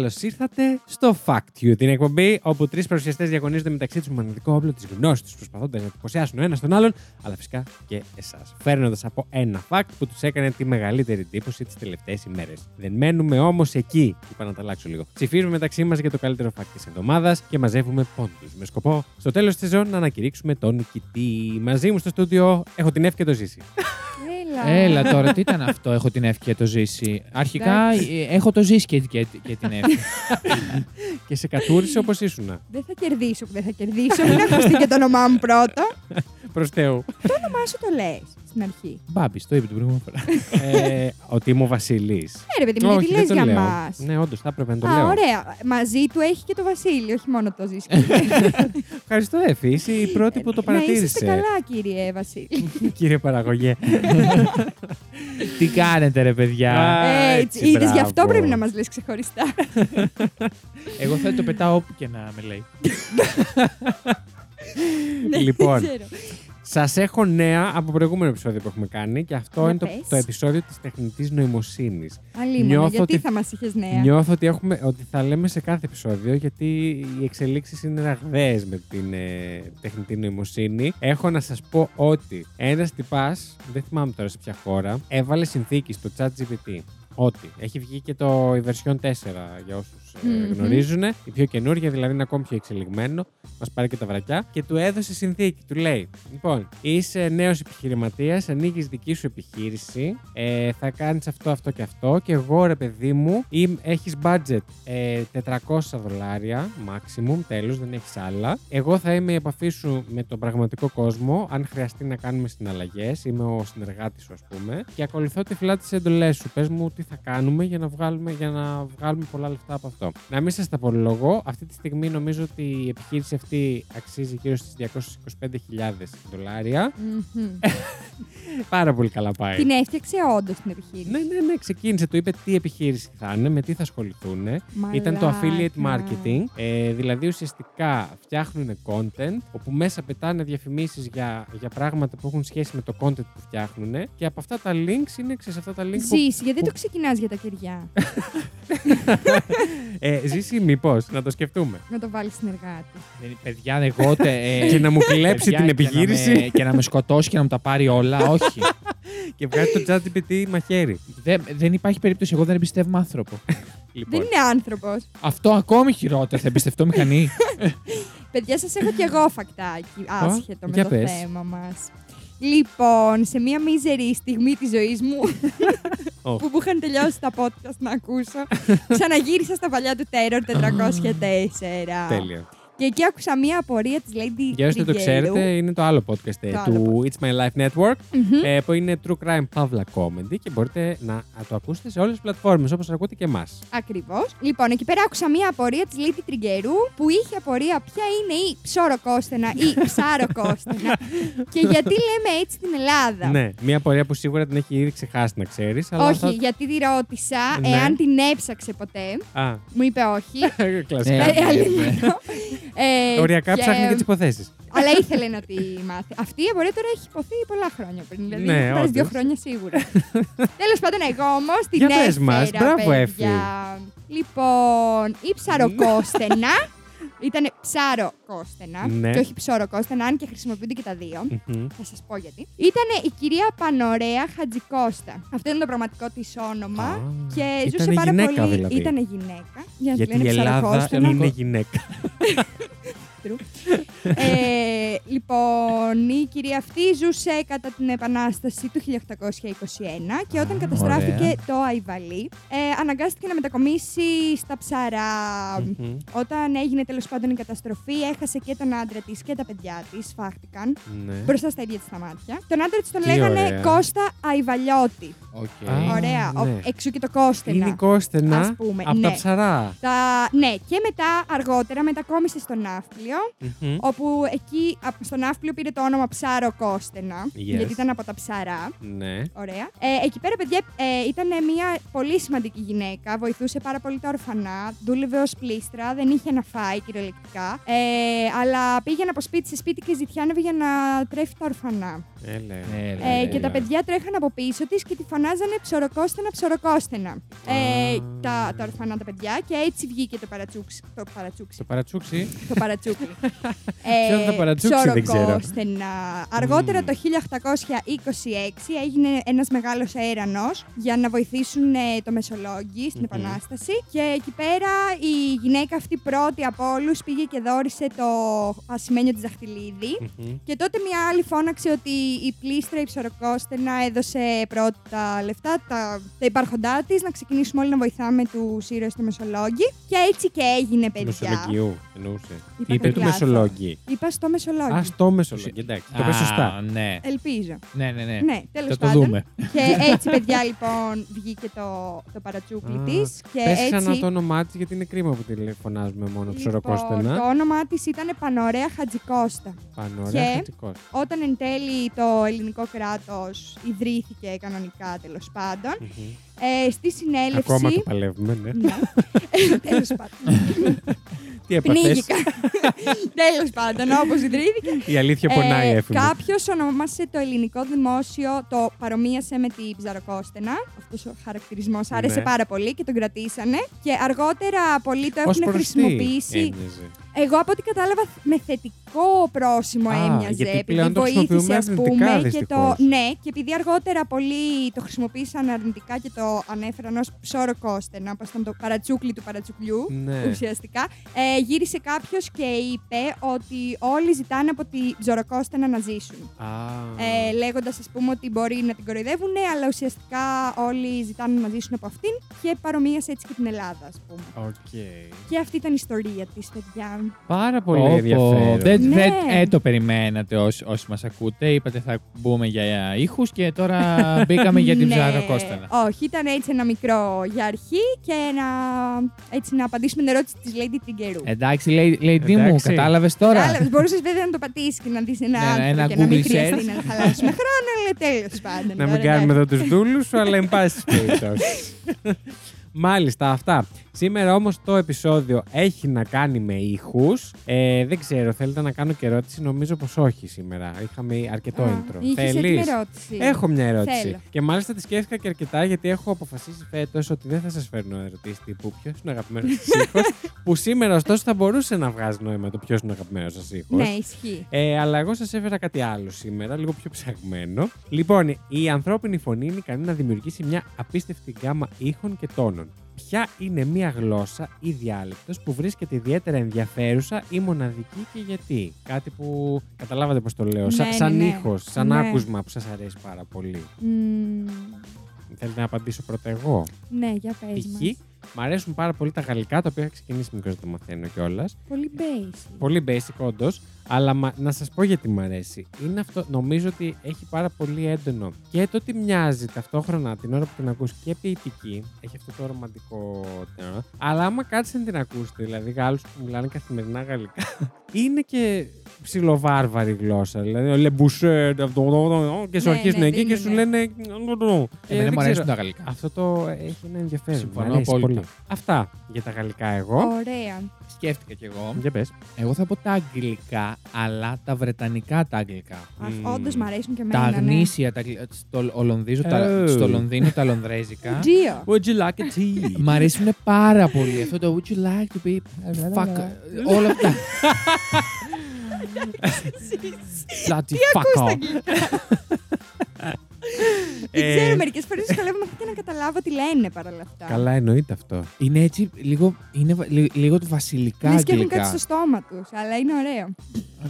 Καλώς ήρθατε στο Fact You, την εκπομπή όπου τρεις παρουσιαστές διαγωνίζονται μεταξύ τους με μοναδικό όπλο τη γνώση τους, προσπαθώντα να εντυπωσιάσουν ο ένας τον άλλον, αλλά φυσικά και εσάς. Φέρνοντας από ένα fact που τους έκανε τη μεγαλύτερη εντύπωση τις τελευταίες ημέρες. Δεν μένουμε όμως εκεί. Είπα να τα αλλάξω λίγο. Ψηφίζουμε μεταξύ μας για το καλύτερο fact της εβδομάδας και μαζεύουμε πόντους. Με σκοπό στο τέλος της σεζόν να ανακηρύξουμε τον νικητή. Μαζί μου στο στούντιο έχω την Εύη και το Ζήση. Έλα. Έλα τώρα, τι ήταν αυτό, έχω την εύκαια το ζήσει. Αρχικά ε, έχω το ζήσει και, και, και την εύκαια. και σε κατούρισε όπως ήσουνα. Δεν θα κερδίσω που δεν θα κερδίσω. Μην ακουστεί και το όνομά μου πρώτα. Προς Θεού. Το όνομά σου το λες στην αρχή. Μπάμπη, το είπε την προηγούμενη φορά. ε, ότι είμαι ο Βασίλη. Ε, ρε παιδί μου, γιατί λες για λέω. μας; Ναι, όντως θα έπρεπε να το Α, λέω. ωραία. Μαζί του έχει και το Βασίλη, όχι μόνο το Ζήση. Ευχαριστώ, Εφη. Είσαι η πρώτη που το Να είσαστε παρατήρησε. καλά, κύριε Βασίλη. Κύριε Παραγωγέ. τι κάνετε, ρε παιδιά; Α, Έτσι, έτσι, είδες γι' αυτό μπράβο. πρέπει να μας λες ξεχωριστά. Εγώ θα το πετάω όπου και να με λέει. Ναι, Λοιπόν. Δεν ξέρω. Σας έχω νέα από προηγούμενο επεισόδιο που έχουμε κάνει και αυτό Για είναι το, πες. το επεισόδιο της τεχνητής νοημοσύνης. Αλίμονο, Νιώθω γιατί ότι- θα μας είχες νέα. Νιώθω ότι, έχουμε, ότι θα λέμε σε κάθε επεισόδιο γιατί οι εξελίξεις είναι ραγδαίες με την ε, τεχνητή νοημοσύνη. Έχω να σας πω ότι ένας τυπάς, δεν θυμάμαι τώρα σε ποια χώρα, έβαλε συνθήκη στο ChatGPT ότι έχει βγει και το η version 4 για όσους Μμμ. γνωρίζουν. Η πιο καινούργια, δηλαδή είναι ακόμη πιο εξελιγμένο. Μας πάρει και τα βρακιά. Και του έδωσε συνθήκη. Του λέει: Λοιπόν, είσαι νέος επιχειρηματίας, ανοίγεις δική σου επιχείρηση. Ε, θα κάνεις αυτό, αυτό και αυτό. Και εγώ, ρε παιδί μου, έχεις budget ε, 400 δολάρια maximum. Τέλος, δεν έχεις άλλα. Εγώ θα είμαι η επαφή σου με τον πραγματικό κόσμο. Αν χρειαστεί να κάνουμε συναλλαγές, είμαι ο συνεργάτης σου, ας πούμε. Και ακολουθώ τυφλά τι εντολές σου. Πες μου τι θα κάνουμε για να βγάλουμε, για να βγάλουμε πολλά λεφτά από αυτό. Να μην σας τα απολογώ. Αυτή τη στιγμή νομίζω ότι η επιχείρηση αυτή αξίζει γύρω στις 225.000 δολάρια. Μμμ. Πάρα πολύ καλά πάει. Την έφτιαξε όντως την επιχείρηση. Ναι, ναι, ναι, ξεκίνησε. Του είπε τι επιχείρηση θα είναι, με τι θα ασχοληθούν. Ήταν το affiliate Μαλάκα. marketing. Ε, δηλαδή ουσιαστικά φτιάχνουν content όπου μέσα πετάνε διαφημίσεις για, για πράγματα που έχουν σχέση με το content που φτιάχνουν και από αυτά τα links είναι ξέρεις, αυτά τα links που... Ζήσει, γιατί δεν το ξεκινάς για τα κεριά; ε, ζήσει μήπως, να το σκεφτούμε. να το βάλεις συνεργάτη. Δεν- παιδιά, εγώ τε, ε, και να μου κλέψει παιδιά, την και να επιχείρηση με- Και να με σκοτώσει και να μου τα πάρει όλα. Όχι. και βγάζει το ChatGPT μαχαίρι. δεν, δεν υπάρχει περίπτωση. Εγώ δεν εμπιστεύομαι άνθρωπο. Λοιπόν, Δεν είναι άνθρωπος. Αυτό ακόμη χειρότερο. Θα εμπιστευτώ μηχανή. Παιδιά, σας έχω κι εγώ φακτάκι άσχετο με για το πες. θέμα μας. Λοιπόν, σε μία μίζερη στιγμή της ζωής μου, Ω. που μου είχαν τελειώσει τα podcast να ακούσω, ξαναγύρισα στα παλιά του Terror 404. τέλεια. Και εκεί άκουσα μία απορία της Lady Για όσοι δεν το Τριγέρου. ξέρετε, είναι το άλλο podcast ε, Το άλλο του It's My Life Network, Μμμ. ε, που είναι True Crime Pavla Comedy και μπορείτε να το ακούσετε σε όλες τις πλατφόρμες όπως ακούτε και εμάς. Ακριβώς. Λοιπόν, εκεί πέρα άκουσα μία απορία της Lady Τριγκερού που είχε απορία ποια είναι η ψωροκόστενα ή ψάροκόστενα και γιατί λέμε έτσι στην Ελλάδα. Ναι, μια πορεία που σίγουρα την έχει ήδη ξεχάσει να ξέρεις. Αλλά Όχι, θα- γιατί τη ρώτησα Ναι. εάν την έψαξε ποτέ. Α, Μου είπε όχι. κλασικά. Ε, Ε, αλήθεια. Ε, Οριακά και- ψάχνει και τις υποθέσεις. Αλλά ήθελε να τη μάθει. Αυτή η απορία τώρα έχει υποθεί πολλά χρόνια πριν. Δηλαδή, Ναι, έχει περάσει όντως. δύο χρόνια σίγουρα. Τέλος πάντων, εγώ όμως την Για πες έφερα. μας. Μπράβο, Εφη. παιδιά. Λοιπόν, η ψαροκόστενα. Ήταν ψαροκόστενα Ναι. και όχι ψωροκόστενα, αν και χρησιμοποιούνται και τα δύο. Μμμ. Θα σας πω γιατί. Ήταν η κυρία Πανωρέα Χατζικώστα. Αυτό είναι το πραγματικό της όνομα. Α, και ήτανε ζούσε πάρα γυναίκα, πολύ. δηλαδή. Ήταν γυναίκα. Για να τη Γιατί λένε η Ελλάδα ψαροκόστενα. είναι γυναίκα. Ε, λοιπόν, η κυρία αυτή ζούσε κατά την Επανάσταση του 1821 και όταν Α, καταστράφηκε ωραία. το Αϊβαλί, ε, αναγκάστηκε να μετακομίσει στα ψαρά. Μμμ. Όταν έγινε τέλος πάντων η καταστροφή, έχασε και τον άντρα της και τα παιδιά της, φάχτηκαν Ναι. μπροστά στα ίδια της τα μάτια. Τον άντρα της τον Τι λέγανε ωραία. Κώστα Αϊβαλιώτη. Οκ. Α, ωραία. Ο- ναι. εξ ου και το Κώσταινα. Είναι η Κώσταινα ας πούμε, από τα ναι. Ψαρά. Τα... Ναι, και μετά αργότερα μετακόμισε στο Ναύπλιο, Μμμ. Όπου εκεί α, στον Ναύπλιο πήρε το όνομα Ψαροκώσταινα, Yes. γιατί ήταν από τα Ψαρά. Ναι. Ωραία. Ε, εκεί πέρα, παιδιά, ε, ήταν μια πολύ σημαντική γυναίκα. Βοηθούσε πάρα πολύ τα ορφανά. Δούλευε ως πλύστρα. Δεν είχε να φάει κυριολεκτικά. Ε, αλλά πήγαινε από σπίτι σε σπίτι και ζητιάνευε για να τρέφει τα ορφανά. Έλε. Έλα, Ε, έλα. και τα παιδιά τρέχαν από πίσω της και τη φωνάζανε ψωροκώσταινα, ψωροκώσταινα. Ε, Α. τα, τα ορφανά τα παιδιά και έτσι βγήκε το παρατσούξ. Το παρατσούξι. Το παρατσούξι. το παρατσούκλι. Ποιο είναι το παρατσούκι, δεν ξέρω. ψωροκώσταινα. Αργότερα το 1826 έγινε ένας μεγάλος έρανος για να βοηθήσουν ε, το Μεσολόγγι στην Μμμ. Επανάσταση και εκεί πέρα η γυναίκα αυτή πρώτη από όλους πήγε και δώρισε το ασημένιο της Δαχτυλίδη Μμμ. και τότε μια άλλη φώναξε ότι η πλήστρα, η ψωροκόστενα, έδωσε πρώτα τα λεφτά, τα, τα υπάρχοντά της, να ξεκινήσουμε όλοι να βοηθάμε τους ήρωες του Μεσολόγγι. Και έτσι και έγινε, Του παιδιά. Μεσολογγιού εννοούσε. Είπα Είπε κάτι του λάθος. Μεσολόγγι. Είπα στο Μεσολόγγι. Α, στο Μεσολόγγι. Εντάξει. Το πες Α, σωστά. Ναι. Ελπίζω. Ναι, ναι, ναι. Ναι, τέλος Θα το πάντων. δούμε. Και έτσι, παιδιά, λοιπόν, βγήκε το, το παρατσούκλι Α, της. Και Πες έτσι. ξανά το όνομά της γιατί είναι κρίμα που τη φωνάζουμε μόνο λοιπόν, ψωροκόστενα. το όνομά της ήταν Πανωρέα Χατζικώστα. Πανωρέα και- χατζικός. Όταν εν τέλει το ελληνικό κράτος ιδρύθηκε κανονικά τέλος πάντων, Μμμ. ε, στη συνέλευση. Ακόμα το παλεύουμε, ναι. Ναι. Τέλος πάντων. Τι επαφές. Πνίγηκα. Τέλος πάντων, όπως ιδρύθηκε. Η αλήθεια πονάει Ε, έφηβος. Κάποιος ονόμασε το ελληνικό δημόσιο, το παρομοίασε με την ψαροκόστενα. Αυτός ο χαρακτηρισμός άρεσε Ναι. πάρα πολύ και τον κρατήσανε. Και αργότερα πολλοί το Ως έχουν προς τι χρησιμοποιήσει. έμοιαζε; Εγώ από ό,τι κατάλαβα με θετικό πρόσημο Α, έμοιαζε. γιατί επειδή πλέον το βοήθησε, χρησιμοποιούμε ας αρνητικά, πούμε. Και το, δυστυχώς. ναι, και επειδή αργότερα πολλοί το χρησιμοποίησαν αρνητικά και το ανέφεραν ως ψώρο κόστενα, όπως ήταν το παρατσούκλι του παρατσουκλιού. Ναι. Ουσιαστικά. Ε, γύρισε κάποιος και είπε ότι όλοι ζητάνε από τη ψωροκόστενα να ζήσουν. Α, Ε, Λέγοντας, ας πούμε, ότι μπορεί να την κοροϊδεύουν, αλλά ουσιαστικά όλοι ζητάνε να ζήσουν από αυτήν και παρομοίασε έτσι και την Ελλάδα, ας πούμε. οκ. Και αυτή ήταν η ιστορία της, παιδιά. Πάρα πολύ Πω, πω, ενδιαφέρον. Δεν, Ναι. δεν ε, το περιμένατε όσοι, όσοι μας ακούτε. Είπατε θα μπούμε για ήχους και τώρα μπήκαμε για την Ναι. Ψαροκώσταινα. Όχι, ήταν έτσι ένα μικρό για αρχή και να, έτσι, να απαντήσουμε την ερώτηση της Lady Τριγκερού. Εντάξει, λέει, λέει τι μου, Εντάξει. κατάλαβες τώρα. Κατάλαβες, μπορούσες βέβαια να το πατήσεις και να δεις ένα Ναι, άνθρωπο ένα και να μην Google χρειαστεί search. να χαλάσουμε χρόνο, αλλά τέλος πάντων. Να μην τώρα, κάνουμε εντάξει. εδώ τους δούλους σου, αλλά εν πάση περιπτώσει. Μάλιστα, αυτά. Σήμερα όμως το επεισόδιο έχει να κάνει με ήχους. Ε, δεν ξέρω, θέλετε να κάνω και ερώτηση; Νομίζω πως όχι σήμερα. Είχαμε αρκετό Α, intro. είχες Θέλεις; έτοιμη ερώτηση. Έχω μια ερώτηση. Θέλω. Και μάλιστα τη σκέφτηκα και αρκετά γιατί έχω αποφασίσει φέτος ότι δεν θα σας φέρνω ερωτήσεις τύπου ποιος είναι ο αγαπημένος σας ήχος; που σήμερα ωστόσο θα μπορούσε να βγάζει νόημα το ποιος είναι ο αγαπημένος σας ήχος. Ναι, ισχύει. Ε, αλλά εγώ σας έφερα κάτι άλλο σήμερα, λίγο πιο ψαγμένο. Λοιπόν, η ανθρώπινη φωνή είναι ικανή να δημιουργήσει μια απίστευτη γκάμα ήχων και τόνων. Ποια είναι μια γλώσσα ή διάλεκτος που βρίσκεται ιδιαίτερα ενδιαφέρουσα ή μοναδική και γιατί. Κάτι που καταλάβατε πώς το λέω. Σα- Ναι, σαν ναι, ναι. ήχος, σαν Ναι. άκουσμα που σας αρέσει πάρα πολύ. Μμμ, Θέλετε να απαντήσω πρώτα εγώ; ναι, για πες Π.χ. μας. Μ' αρέσουν πάρα πολύ τα γαλλικά, τα οποία είχα ξεκινήσει μικρός να τα μαθαίνω κιόλας. Πολύ basic. Πολύ basic, όντως. Αλλά μα- να σας πω γιατί μου αρέσει. Είναι αυτό, νομίζω ότι έχει πάρα πολύ έντονο και το ότι μοιάζει ταυτόχρονα την ώρα που την ακούς και ποιητική. Έχει αυτό το ρομαντικό τέρο. Αλλά άμα κάτσεις να την ακούσετε, δηλαδή Γάλλους που μιλάνε καθημερινά γαλλικά, είναι και ψιλοβάρβαρη γλώσσα. Δηλαδή, ο λεμπουσέ, και σου Ναι, αρχίζουν ναι, εκεί και δίνει, σου ναι. λένε. Και Εμένα δεν μου αρέσουν ξέρω. τα γαλλικά. Αυτό το έχει ένα ενδιαφέρον. Συμφωνώ Μ' αρέσει απόλυτα. πολύ. Αυτά για τα γαλλικά εγώ. Ωραία. Σκέφτηκα κι εγώ. Για πες. Εγώ θα πω τα αγγλικά, αλλά τα βρετανικά τα αγγλικά. Μμμ. Όντως μ' αρέσουν και Τα εμένα. ναι. γνήσια, τα, αγγλ- στο, ο Λονδίνος, τα, Oh. στο Λονδίνο τα λονδρέζικα. Τζίο. Would you like a tea? Μ' αρέσουν πάρα πολύ. Αυτό το would you like to be; Fuck. Όλα αυτά. Bloody fuck off. Δεν Ε, ξέρω, μερικές φορές δυσκολεύομαι μέχρι και να καταλάβω τι λένε παρόλα αυτά. Καλά εννοείται αυτό. Είναι έτσι λίγο, είναι βα- λι- λίγο του βασιλικά Λες και έχουν αγγλικά. κάτι στο στόμα τους, αλλά είναι ωραίο.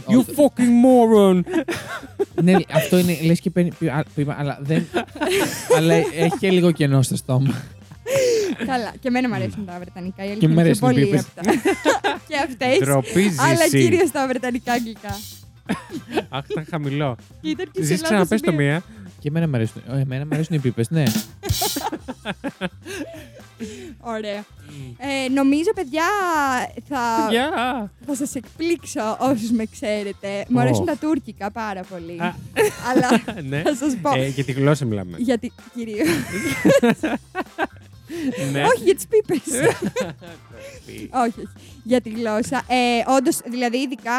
You fucking moron! ναι, αυτό είναι, λες και παίρνει πι- πι- αλλά δεν... αλλά έχει και λίγο κενό στο στόμα. Καλά. Και εμένα μου αρέσουν τα βρετανικά. Η Και αλήθεια μ' είναι πιο αρέσουν οι πολύ πίπες. αυτά. και αυτές. Ντροπή Αλλά ζήση. κυρίως τα βρετανικά αγγλικά. Αχ, ήταν χαμηλό. Και ήταν και σε Ζεις ξαναπες το σημείο. μία. Και εμένα μου αρέσουν, ε, εμένα μου αρέσουν οι πίπες, ναι. Ωραία. Ε, νομίζω, παιδιά, θα, Γεια! θα σας εκπλήξω όσους με ξέρετε. Μου Ω. αρέσουν τα τουρκικά πάρα πολύ. Α. Αλλά Ναι. θα σας πω. Ε, για τη γλώσσα μιλάμε. Γιατί, κυρίως. Ναι. όχι για τις πίπες. όχι, όχι. Για τη γλώσσα. Ε, Όντως, δηλαδή, ειδικά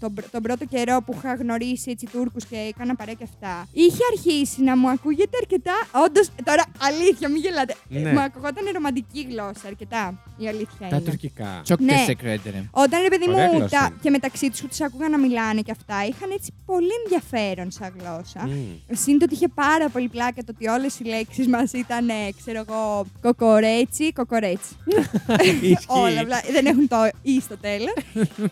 τον, πρω- τον πρώτο καιρό που είχα γνωρίσει έτσι Τούρκους και έκανα παρέα και αυτά, είχε αρχίσει να μου ακούγεται αρκετά. Όντως, τώρα αλήθεια, μην γελάτε. Ε, Ναι. Μου ακουγόταν ρομαντική γλώσσα αρκετά. Η αλήθεια Τα είναι. τουρκικά. Τσοκ Ναι. και σεκρέτερε. Όταν ρε παιδί Ωραία μου γλώσσα τα, είναι. και μεταξύ τους που τους άκουγα να μιλάνε και αυτά, είχαν έτσι πολύ ενδιαφέρον σαν γλώσσα. Μμ. Συν το ότι είχε πάρα πολύ πλάκα το ότι όλες οι λέξεις μας ήταν, ε, ξέρω εγώ, κοκορέτσι, κοκορέτσι. Ισχύει. Όλα απλά δεν έχουν το ι στο τέλος.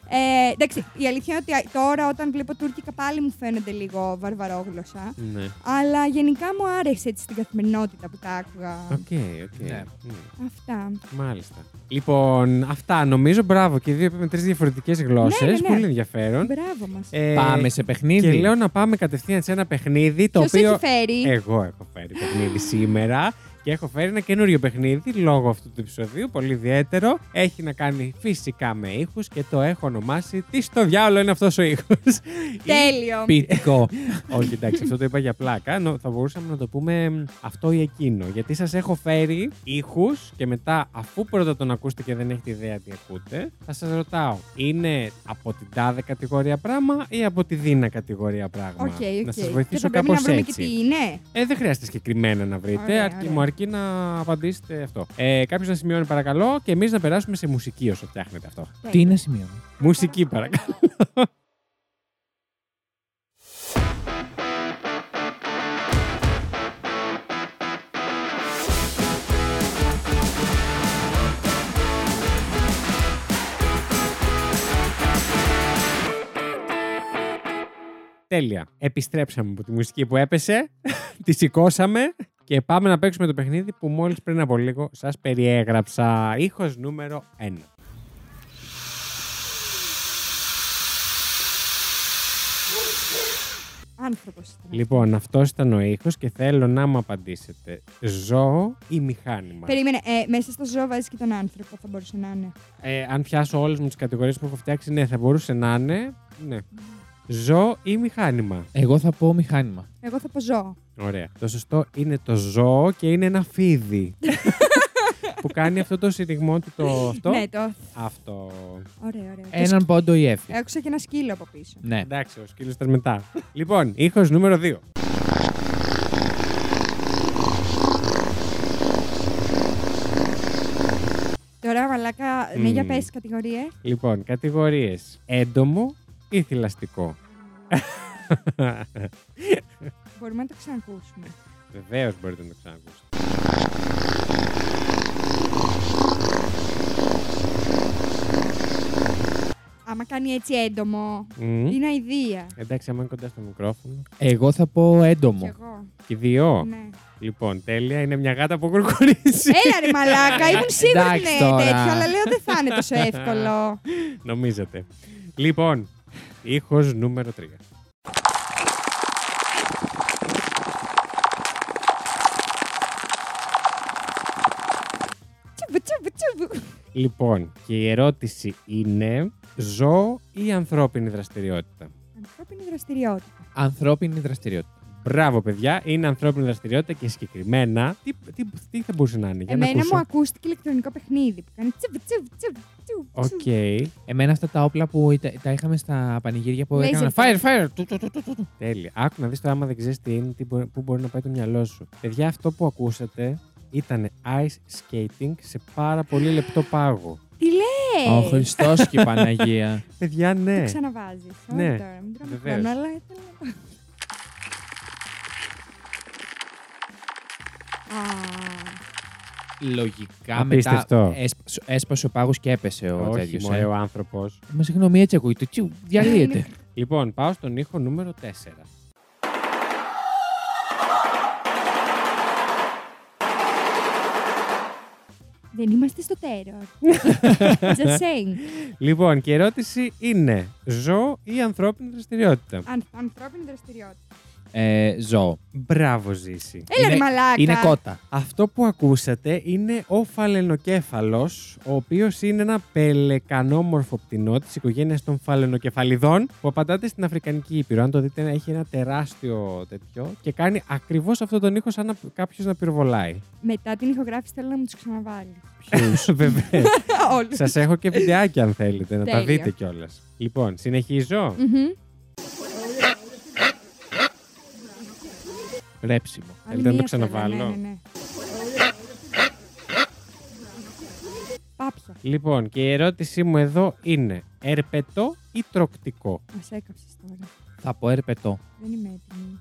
ε, εντάξει, η αλήθεια είναι ότι τώρα όταν βλέπω τουρκικά πάλι μου φαίνονται λίγο βαρβαρόγλωσσα. Ναι. Αλλά γενικά μου άρεσε έτσι στην καθημερινότητα που τα άκουγα. OK, OK. Ναι. Μμ. Αυτά. Μάλιστα. Λοιπόν, αυτά νομίζω. Μπράβο και οι δύο με τρεις διαφορετικές γλώσσες. Ναι, ναι, ναι. Πολύ ενδιαφέρον. Μπράβο μας. Ε, Πάμε σε παιχνίδι. Και λέω να πάμε κατευθείαν σε ένα παιχνίδι το Ποιος οποίο. έχει φέρει; Εγώ έχω φέρει παιχνίδι σήμερα και έχω φέρει ένα καινούριο παιχνίδι λόγω αυτού του επεισοδίου, πολύ ιδιαίτερο. Έχει να κάνει φυσικά με ήχους και το έχω ονομάσει Τι στο διάολο είναι αυτός ο ήχος; Τέλειο. Ποιητικό. Όχι, εντάξει, αυτό το είπα για πλάκα. Νο- Θα μπορούσαμε να το πούμε μ, αυτό ή εκείνο. Γιατί σας έχω φέρει ήχους και μετά, αφού πρώτα τον ακούσετε και δεν έχετε ιδέα τι ακούτε, θα σας ρωτάω, είναι από την τάδε κατηγορία πράγμα ή από τη δείνα κατηγορία πράγμα; OK, OK. Να σας Και βοηθήσω θα πρέπει κάπως να βρούμε έτσι. και τι είναι. Ε, δεν χρειάζεται συγκεκριμένα να βρείτε. Ωραία, αρκεί, ωραία. μου αρκεί να απαντήσετε αυτό. Ε, Κάποιος να σημειώνει παρακαλώ και εμείς να περάσουμε σε μουσική όσο φτιάχνετε αυτό. Τι είναι σημείο. Μουσική παρακαλώ. Τέλεια. Επιστρέψαμε από τη μουσική που έπεσε, τη σηκώσαμε και πάμε να παίξουμε το παιχνίδι που μόλις πριν από λίγο σας περιέγραψα. Ήχος νούμερο 1. Άνθρωπος ήταν. Λοιπόν, αυτός ήταν ο ήχος και θέλω να μου απαντήσετε. Ζώο ή μηχάνημα; Περίμενε, ε, μέσα στο ζώο βάζεις και τον άνθρωπο, θα μπορούσε να είναι. Ε, αν πιάσω όλες μου τις κατηγορίες που έχω φτιάξει, ναι, θα μπορούσε να είναι. Ναι. Ζώο ή μηχάνημα; Εγώ θα πω μηχάνημα. Εγώ θα πω ζώο. Ωραία. Το σωστό είναι το ζώο και είναι ένα φίδι. που κάνει αυτό το συρριγμό του το αυτό. Ναι, το. Αυτό. Ωραία, ωραία. Έναν πόντο η έφη. Άκουσα και ένα σκύλο από πίσω. Ναι. Εντάξει, ο σκύλος ήταν μετά. λοιπόν, ήχος νούμερο 2. Τώρα, μαλάκα, ναι, για Μμμ. πες κατηγορίε. Λοιπόν, κατηγορίες. Έντομο ή θηλαστικό. Μπορούμε να το ξανακούσουμε. Βεβαίως μπορείτε να το ξανακούσετε. Άμα κάνει έτσι έντομο, Μμ. είναι αηδία. Εντάξει, άμα είναι κοντά στο μικρόφωνο. Εγώ θα πω Κι έντομο. εγώ. Και οι δύο. Ναι. Λοιπόν, τέλεια. Είναι μια γάτα που κουρκουρίζει. Έλα ρε μαλάκα, ήμουν σίγουρη ότι Εντάξει είναι τώρα. τέτοιο, αλλά λέω δεν θα είναι τόσο εύκολο. Νομίζετε. Λοιπόν, ήχος νούμερο 3. Τσουμπου, τσουμπου, τσουμπου. Λοιπόν, και η ερώτηση είναι ζώο ή ανθρώπινη δραστηριότητα; Ανθρώπινη δραστηριότητα. Ανθρώπινη δραστηριότητα. Μπράβο, παιδιά. Είναι ανθρώπινη δραστηριότητα και συγκεκριμένα. Τι, τι, τι θα μπορούσε να είναι, για να Εμένα ακούσω. μου ακούστηκε ηλεκτρονικό παιχνίδι που κάνει τσουμπου, τσουμπου, τσουμπου, τσουμπου, Οκ. τσουμπου. Εμένα αυτά τα όπλα που τα, τα είχαμε στα πανηγύρια που Laser έκαναν tag. fire, fire. του, του, του, του, του, του. Τέλεια. Άκου να δεις τώρα άμα δεν ξέρεις τι είναι, τι μπορεί, πού μπορεί να πάει το μυαλό σου. Παιδιά, αυτό που ακούσατε ήταν ice skating σε πάρα πολύ λεπτό πάγο. Τι λέει! Ο Χριστός και η Παναγία. Παιδιά, ναι. Το ξαναβάζεις. Ναι, Ναι. Τώρα, μην τρώμε βεβαίως. χρόνο, αλλά Λογικά Απίστευτο. μετά έσπασε, έσπασε ο πάγος και έπεσε ο Όχι, τέτοιος. μωρέ, Ε. ο άνθρωπος. Μα συγγνώμη, έτσι ακούγεται. Τσιου, διαλύεται. Λοιπόν, πάω στον ήχο νούμερο 4. Δεν είμαστε στο τέρορ. Just saying. Λοιπόν, και η ερώτηση είναι ζώο ή ανθρώπινη δραστηριότητα; Αν, ανθρώπινη δραστηριότητα. Ε, ζώο. Μπράβο, Ζήση. Έλα ρε Είναι- μαλάκα. Είναι κότα. Αυτό που ακούσατε είναι ο φαλενοκέφαλος, ο οποίος είναι ένα πελεκανόμορφο πτηνό της οικογένειας των φαλενοκεφαλιδών που απαντάται στην Αφρικανική Ήπειρο. Αν το δείτε έχει ένα τεράστιο τέτοιο και κάνει ακριβώς αυτό τον ήχο σαν να κάποιος να πυροβολάει. Μετά την ηχογράφηση θέλω να μου του ξαναβάλει. Βεβαίως. Όλους. Σας έχω και βιντεάκια αν θέλετε να τα Τέλεια. δείτε κιόλας. Λοιπόν, συνεχίζω. Ρέψιμο. Θέλετε να το ξαναβάλω; Ναι, ναι, ναι. Πάπια. Λοιπόν, και η ερώτησή μου εδώ είναι ερπετό ή τροκτικό; Μας έκαψες τώρα. Θα πω ερπετό. Δεν είμαι έτοιμη.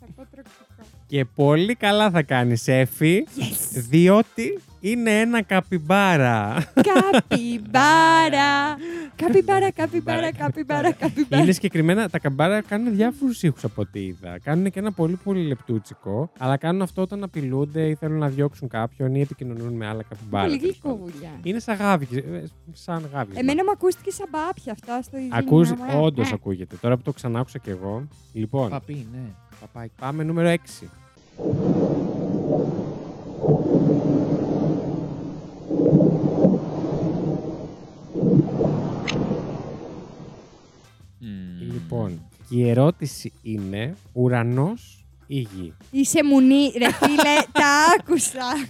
Θα πω τροκτικό. Και πολύ καλά θα κάνεις, Εφη, Yes! διότι είναι ένα καπιμπάρα. Καπιμπάρα! Καπιμπάρα, καπιμπάρα, καπιμπάρα, καπιμπάρα. είναι συγκεκριμένα, τα καμπάρα κάνουν διάφορους ήχους από ό,τι είδα. Κάνουν και ένα πολύ πολύ λεπτούτσικο, αλλά κάνουν αυτό όταν απειλούνται ή θέλουν να διώξουν κάποιον ή επικοινωνούν με άλλα καπιμπάρα. Πολύ τέλος πάντων. γλυκούλια. Είναι σαν γάβι, ε, σαν γάβι. Εμένα μου ακούστηκε σαν πάπια αυτά στο ίδιο. Ακούς, νόμο, ε. όντως Ε, ακούγεται. Τώρα που το ξανά άκουσα κι εγώ. Λοιπόν, Παπί, ναι. Παπάκι. πάμε νούμερο 6. Λοιπόν, και η ερώτηση είναι ουρανός ή γη; Είσαι μουνί, ρε φίλε, τα άκουσα.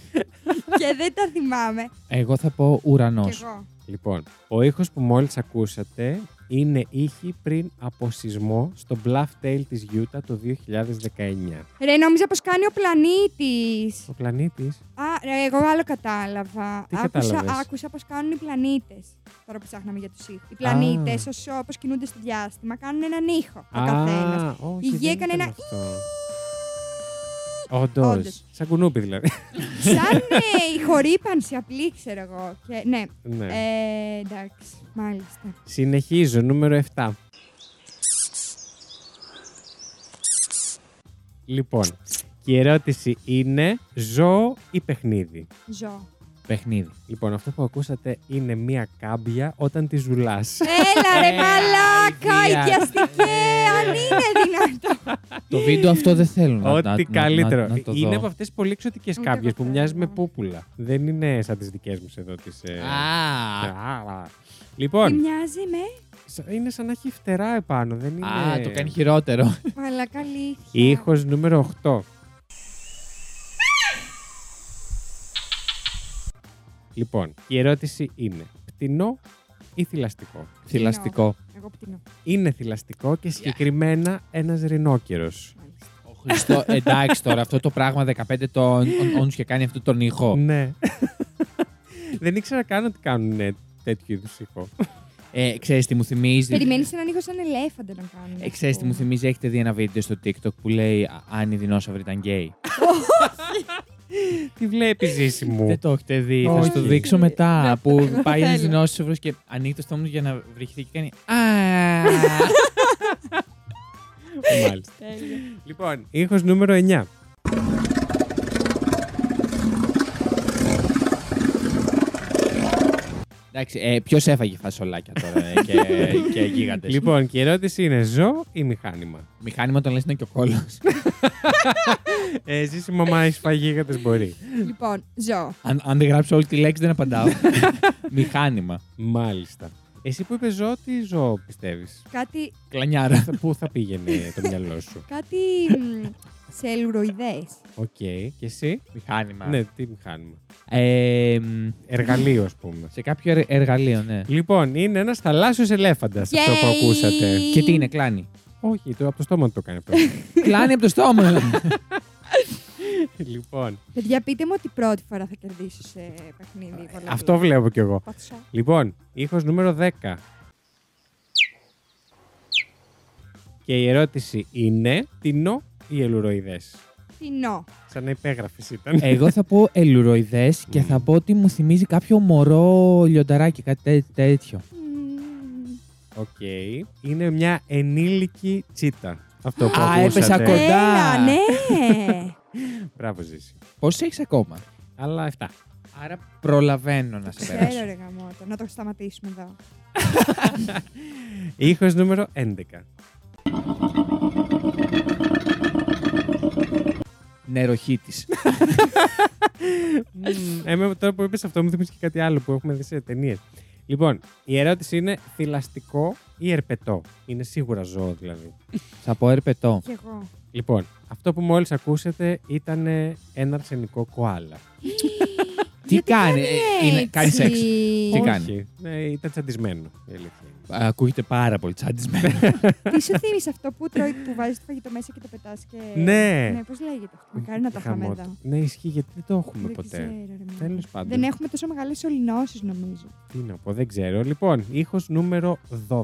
και δεν τα θυμάμαι. Εγώ θα πω ουρανός. Κι εγώ. Λοιπόν, ο ήχος που μόλις ακούσατε είναι ήχοι πριν από σεισμό στο Bluffdale της Utah το 2019. Ρε, νόμιζα πως κάνει ο πλανήτης. Ο πλανήτης; Α, ρε, εγώ άλλο κατάλαβα. Τι άκουσα, κατάλαβες; άκουσα πως κάνουν οι πλανήτες. Τώρα που ψάχναμε για τους ήχους. Οι πλανήτες, όσο όπως κινούνται στο διάστημα, κάνουν έναν ήχο ο καθένας. Α, όχι, Η γη δεν έκανε ήταν ένα αυτό. Όντως. Όντως. Σαν κουνούπι δηλαδή. Σαν ε, η χορύπανση απλή, ξέρω εγώ. Και, ναι, ναι. ε, εντάξει, μάλιστα. Συνεχίζω, νούμερο 7. Λοιπόν, και η ερώτηση είναι ζώο ή παιχνίδι; Ζω. Παιχνίδι. Λοιπόν, αυτό που ακούσατε είναι μία κάμπια όταν τη ζουλάς. Έλα ρε Ε, μαλάκα, αηδία. οικιαστικέ, αν είναι δυνατό. Το βίντεο αυτό δεν θέλω να, να, Ό,τι να- καλύτερο. να, να το είναι δω. από αυτές τις πολύ εξωτικές Ούτε κάμπιες εγώ που θέλω. μοιάζει με πούπουλα. Δεν είναι σαν τις δικές μου εδώ. Τις, ε, Α, α, Τι Λοιπόν, μοιάζει με; Σα- είναι σαν να έχει φτερά επάνω. Δεν είναι... α, το κάνει χειρότερο. μαλάκα αλήθεια. Ήχος νούμερο 8. Λοιπόν, η ερώτηση είναι πτηνό ή θηλαστικό; Θηλαστικό. Εγώ πτυνώ. Είναι θηλαστικό και συγκεκριμένα ένας ρινόκερος. Μάλιστα. Ο Χριστό, εντάξει τώρα, αυτό το πράγμα 15 τον όντως και κάνει αυτό τον ήχο. Ναι. Δεν ήξερα καν ότι κάνουν ε, τέτοιου είδους ήχο. Ε, ξέρεις τι μου θυμίζει; Περιμένεις έναν ήχο σαν ελέφαντα να κάνουν. Ε, ξέρεις τι μου θυμίζει, έχετε δει ένα βίντεο στο TikTok που λέει «Α, αν οι δεινόσαυροι ήταν γκέι. Τι βλέπεις ζήση μου; Δεν το έχετε δει, θα σου το Όχι. δείξω μετά. Ναι, που το πάει ένα θέλω. δεινόσαυρο και ανοίγει το στόμα του για να βρυχθεί και κάνει. Α. Μάλιστα. Λοιπόν, ήχος νούμερο 9. Εντάξει, ε, ποιος έφαγε φασολάκια τώρα ε, και, και γίγαντες; Λοιπόν, και η ερώτηση είναι ζώο ή μηχάνημα; Μηχάνημα τον λες είναι και ο κόλος. Ε, ζήση μου, άμα έχει φάει γίγαντες μπορεί. Λοιπόν, ζω. αν, αν δεν γράψω όλη τη λέξη, δεν απαντάω. Μηχάνημα. Μάλιστα. Εσύ που είπες ζώο, τι ζώο πιστεύεις; Κάτι, Κλανιάρα. Πού θα πήγαινε το μυαλό σου; κάτι μ, σε αιλουροειδές. Οκ. Και εσύ; Μηχάνημα. Ναι, τι μηχάνημα. Ε, μ, Εργαλείο, ας πούμε. σε κάποιο ερ- εργαλείο, ναι. Λοιπόν, είναι ένας θαλάσσιος ελέφαντας αυτό που Yay! ακούσατε. Και τι είναι, κλάνει; Όχι, το από το στόμα του το κάνει αυτό. κλάνει από το στόμα. λοιπόν, Παιδιά, πείτε μου ότι πρώτη φορά θα κερδίσω σε παιχνίδι. πολλαπλό. αυτό βλέπω κι εγώ. Πατσό. Λοιπόν, ήχος νούμερο 10. Και η ερώτηση είναι πτηνό ή αιλουροειδές; Πτηνό. Σαν να υπέγραφες ήταν. Εγώ θα πω αιλουροειδές και θα πω ότι μου θυμίζει κάποιο μωρό λιονταράκι, κάτι τέ- τέτοιο. Μμμ. Οκ. Είναι μια ενήλικη τσίτα. Αυτό που Α, ακούσατε. έπεσα κοντά. Έλα, ναι. Μπράβο, Ζήση. Πόσο έχεις ακόμα; Αλλά 7. Άρα προλαβαίνω να σε Ξέρω, περάσω. ρε γαμότο. Να το σταματήσουμε εδώ. Ήχος νούμερο 11. Νεροχήτη. Μμμ, Εμένα τώρα που είπες αυτό μου θυμίζει και κάτι άλλο που έχουμε δει σε ταινίες. Λοιπόν, η ερώτηση είναι θηλαστικό ή ερπετό; Είναι σίγουρα ζώο δηλαδή. Θα πω ερπετό. Κι εγώ. Λοιπόν, αυτό που μόλις ακούσετε ήταν ένα αρσενικό κοάλα. Τι Γιατί κάνει, ε, είναι- έτσι; κάνει σεξ. Τι Όχι, κάνει; Ναι, ήταν τσαντισμένο. η αλήθεια είναι. Ακούγεται πάρα πολύ τσάντισμένο. Τι σου θύμισε αυτό που τρώει, που βάζεις το φαγητό μέσα και το πετάς και. Ναι. Ναι, πώς λέγεται αυτό; Μακάρι να το είχαμε Χαμό το. εδώ. Ναι, ισχύει γιατί δεν το έχουμε Δεν ποτέ. ξέρω, ρε, μάνα. Τέλος πάντων. Δεν έχουμε τόσο μεγάλες ολυνώσεις, νομίζω. Τι να πω, δεν ξέρω. Λοιπόν, ήχος νούμερο 12.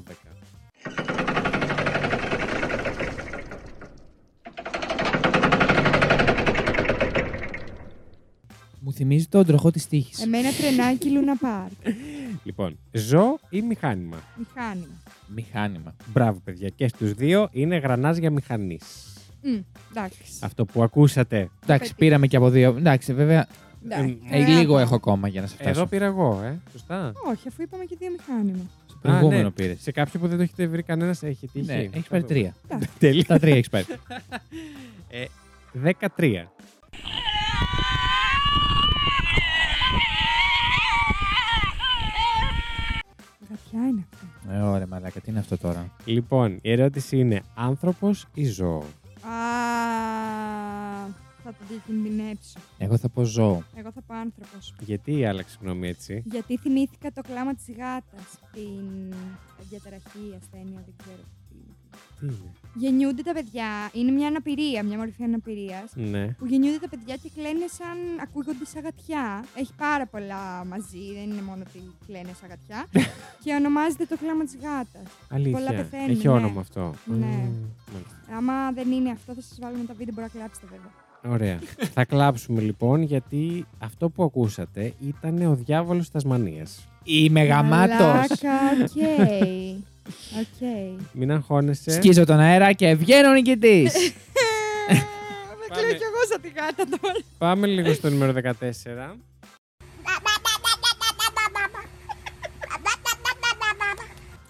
Μου θυμίζει τον τροχό της τύχης. Εμένα τρενάκι Λούνα Πάρκ. Λοιπόν, ζώο ή μηχάνημα; Μηχάνημα. Μηχάνημα. Μπράβο, παιδιά. Και στους δύο είναι γρανάζια μηχανής. Μμ, Εντάξει. Αυτό που ακούσατε. Εντάξει, Πετύχει. πήραμε και από δύο. Εντάξει, βέβαια. Εντάξει. Ε, Ωραία. λίγο έχω ακόμα για να σε φτάσω. Εδώ πήρα εγώ, ε. Σωστά. Όχι, αφού είπαμε και δύο μηχάνημα. Στο προηγούμενο Α, ναι. πήρες. Σε κάποιο που δεν το έχετε βρει κανένας, έχει τύχει. Ναι, έχει πάρει τρία. Τέλεια. Τα τρία έχει πάρει. Ε, 13. Γατιά είναι αυτό. Ε, ωραία, μαλάκα, τι είναι αυτό τώρα; Λοιπόν, η ερώτηση είναι άνθρωπος ή ζώο; Α, θα το διακινδυνεύσω. Εγώ θα πω ζώο. Εγώ θα πω άνθρωπος. Γιατί άλλαξε γνώμη έτσι; Γιατί θυμήθηκα το κλάμα της γάτας. Την διαταραχή, ασθένεια, δεν ξέρω τι είναι. Τι είναι. Γεννιούνται τα παιδιά. Είναι μια αναπηρία, μια μορφή αναπηρίας. Ναι. Που γεννιούνται τα παιδιά και κλαίνε σαν. ακούγονται σαν γατιά. Έχει πάρα πολλά μαζί, δεν είναι μόνο ότι κλαίνε σαν γατιά. και ονομάζεται το κλάμα της γάτας. Αλήθεια. Πολλά πεθαίνουν, Έχει ναι. όνομα αυτό. Ναι. Μμμ, μάλιστα. Άμα δεν είναι αυτό, θα σας βάλουμε τα βίντεο, μπορεί να κλάψετε βέβαια. Ωραία. θα κλάψουμε λοιπόν γιατί αυτό που ακούσατε ήταν ο διάβολος της Τασμανίας. Η μεγαμάτο. Μαλάκα, OK. OK. Μην αγχώνεσαι. Σκίζω τον αέρα και βγαίνω νικητής. Με κλαίω Πάμε. κι εγώ σαν τη γάτα τώρα. Πάμε λίγο στο νούμερο 14.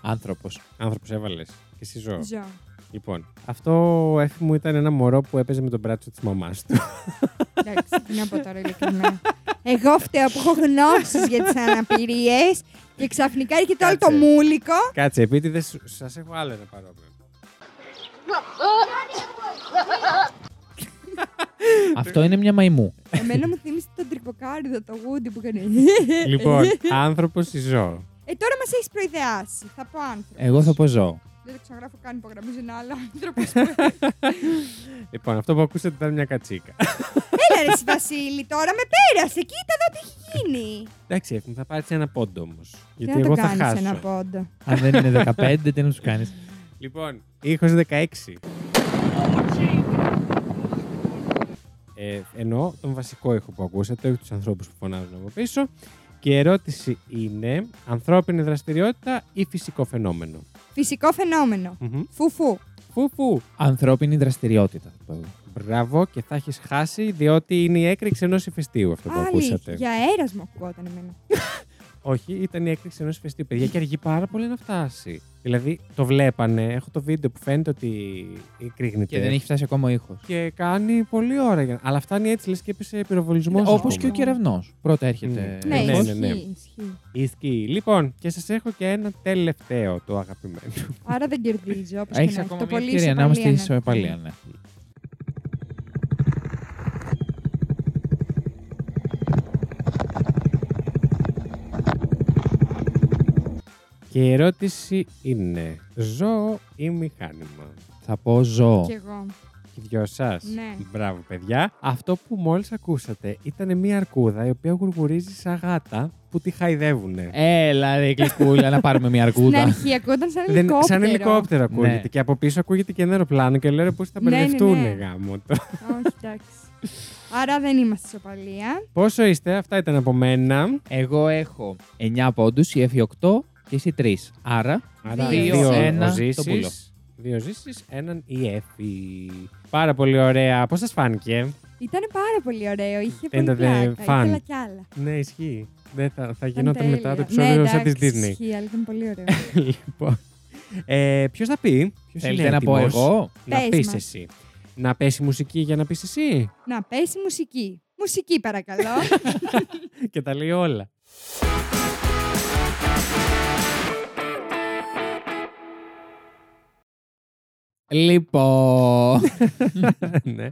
Άνθρωπος. Άνθρωπος έβαλες. Και εσύ ζώο. Ζω. Λοιπόν, αυτό έφη μου ήταν ένα μωρό που έπαιζε με τον μπράτσο της μαμάς του. Εντάξει, τι να πω τώρα ειλικρινά. Εγώ φταίω που έχω γνώσεις για τις αναπηρίες και ξαφνικά έρχεται όλο το Κάτσε. μούλικο. Κάτσε, επίτηδες σου- σας έχω άλλο ένα παρόμοιο. Αυτό είναι μια μαϊμού. Εμένα μου θύμισε τον τρυποκάριδο, το γούντι που κάνει. λοιπόν, άνθρωπος ή ζώο. Ε, τώρα μας έχεις προειδεάσει. Θα πω άνθρωπος. Εγώ θα πω ζώο. Δεν το ξαναγράφω καν υπογραμμίζω ένα άλλο άνθρωπος. Λοιπόν, αυτό που ακούσατε ήταν μια κατσίκα. Έλα ρε εσύ, Βασίλη, τώρα με πέρασε. Κοίτα εδώ τι έχει γίνει. Εντάξει, Εύη μου, θα πάρεις ένα πόντο όμως. Τι Γιατί να εγώ το θα κάνεις χάσω. ένα πόντο; Αν δεν είναι 15, τι να τους κάνεις; Λοιπόν, ήχος 16. Ε, εννοώ τον βασικό ήχο που ακούσατε, όχι τους ανθρώπους που φωνάζουν από πίσω. Και η ερώτηση είναι ανθρώπινη δραστηριότητα ή φυσικό φαινόμενο; Φυσικό φαινόμενο. Μμμ. Φουφού. Φου φου. Ανθρώπινη δραστηριότητα. θα πω εγώ. Μπράβο και θα έχεις χάσει διότι είναι η έκρηξη ενός ηφαιστείου αυτό που Αλήθεια. ακούσατε. Για αέρας μου ακουγόταν εμένα. Όχι, ήταν η έκρηξη ενός ηφαιστείου. Παιδιά, και αργεί πάρα πολύ να φτάσει. Δηλαδή, το βλέπανε. Έχω το βίντεο που φαίνεται ότι κρύγνεται. Και δεν έχει φτάσει ακόμα ο ήχος. Και κάνει πολλή ώρα. για- Αλλά φτάνει έτσι, λες και έπεσε πυροβολισμός. Όπως και ο κεραυνός. Πρώτα έρχεται. Mm. Ναι, ναι, ισχύει, ναι, ναι. ισχύει. Ισχύει. Λοιπόν, και σας έχω και ένα τελευταίο το αγαπημένο. Άρα δεν κερδίζω. Όπως Έχει και να ακόμα Το μια πολύ ευκαιρία να είμαστε ισοπαλία, ισοπαλία. Ναι. Και η ερώτηση είναι: Ζώο ή μηχάνημα; Θα πω ζώο. Κι εγώ. Και δυο σας. Ναι. Μπράβο, παιδιά. Αυτό που μόλις ακούσατε ήταν μια αρκούδα η οποία γουργουρίζει σαν γάτα που τη χαϊδεύουνε. Έλα ρε γλυκούλα να πάρουμε μια Στην αρκούδα. αρχή ακούγονταν σαν Δεν, ελικόπτερο. σαν ελικόπτερο ακούγεται. Ναι. Και από πίσω ακούγεται και ένα αεροπλάνο και λέω πώς θα Ναι, ναι, μπερδευτούν ναι. γάμο το. Όχι, εντάξει. Άρα δεν είμαστε ισοπαλία. Πόσο είστε, αυτά ήταν από μένα. Εγώ έχω 9 πόντους, η Εφη 8 και εσύ 3. Άρα, Άρα Δύο, δύο, ένα, ο το Ζήσης, πουλο. Δύο ζήσεις, έναν η Εφη. Πάρα πολύ ωραία. Πώς σας φάνηκε; Ήταν πάρα πολύ ωραίο. Είχε Δεν πολύ ήταν, ε, πλάκα. φαν. Ήθελα κι άλλα. Ναι, ισχύει. Δεν θα, θα Ήταν γινόταν μετά το τέλεια. επεισόδιο ναι, σαν της εντάξει, Disney. Ισχύει, αλλά ήταν πολύ ωραίο. λοιπόν, Ε, Ποιος θα πει, Ποιος είναι Θέλετε να πω έτοιμος; εγώ; Να Πες πεις μας. εσύ. Να πέσει μουσική για να πεις εσύ; Να πέσει μουσική. Μουσική, παρακαλώ. και τα λέει όλα. Λοιπόν. ναι.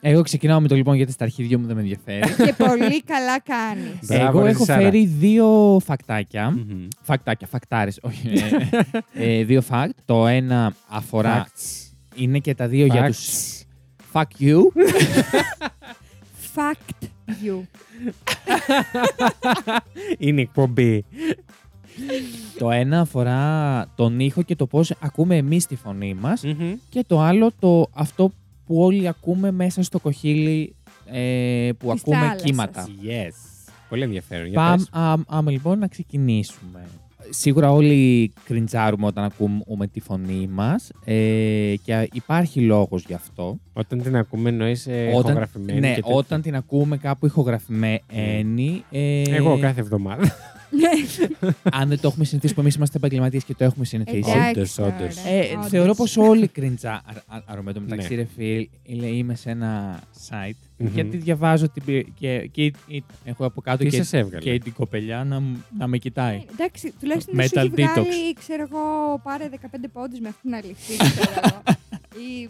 Εγώ ξεκινάω με το λοιπόν γιατί στα αρχίδια μου δεν με ενδιαφέρει. και πολύ καλά κάνεις. Μπράβο, Εγώ ρε, έχω Σάρα. φέρει δύο φακτάκια. Μμμ. Φακτάκια, φακτάρες, όχι. ε, ε, δύο φακτ. Το ένα αφορά, Facts. είναι και τα δύο για Facts. τους fuck you. Fact you. Είναι εκπομπή. Το ένα αφορά τον ήχο και το πώς ακούμε εμείς τη φωνή μας. Μμμ. Και το άλλο, το, αυτό που όλοι ακούμε μέσα στο κοχύλι ε, που Της ακούμε θάλασσας. κύματα. Yes. Πολύ ενδιαφέρον. Για Πάμε πες. άμα λοιπόν να ξεκινήσουμε. Σίγουρα όλοι κριντζάρουμε όταν ακούμε τη φωνή μας ε, και υπάρχει λόγος γι' αυτό. Όταν την ακούμε εννοείς ε, Όταν- ηχογραφημένη ναι, και τέτοια. όταν την ακούμε κάπου ηχογραφημένη. Ε, Εγώ κάθε εβδομάδα. Αν δεν το έχουμε συνηθίσει που εμείς είμαστε επαγγελματίες και το έχουμε συνηθίσει. Εντάξει Όντως, τώρα, όντως. Ε, όντως. θεωρώ πως όλοι κριντζάρουμε. Το μεταξύ, Ναι. ρε φίλ, λέει, είμαι σε ένα site Μμμ. γιατί διαβάζω την, πι- και, και, και έχω από κάτω Τι και, σας έβγαλε; και την κοπελιά να, μ- να με κοιτάει. Ε, Εντάξει, τουλάχιστον δεν σου Metal έχει detox. βγάλει, ξέρω εγώ, πάρε 15 πόντους με αυτήν την αλήθεια, ξέρω εγώ. Ή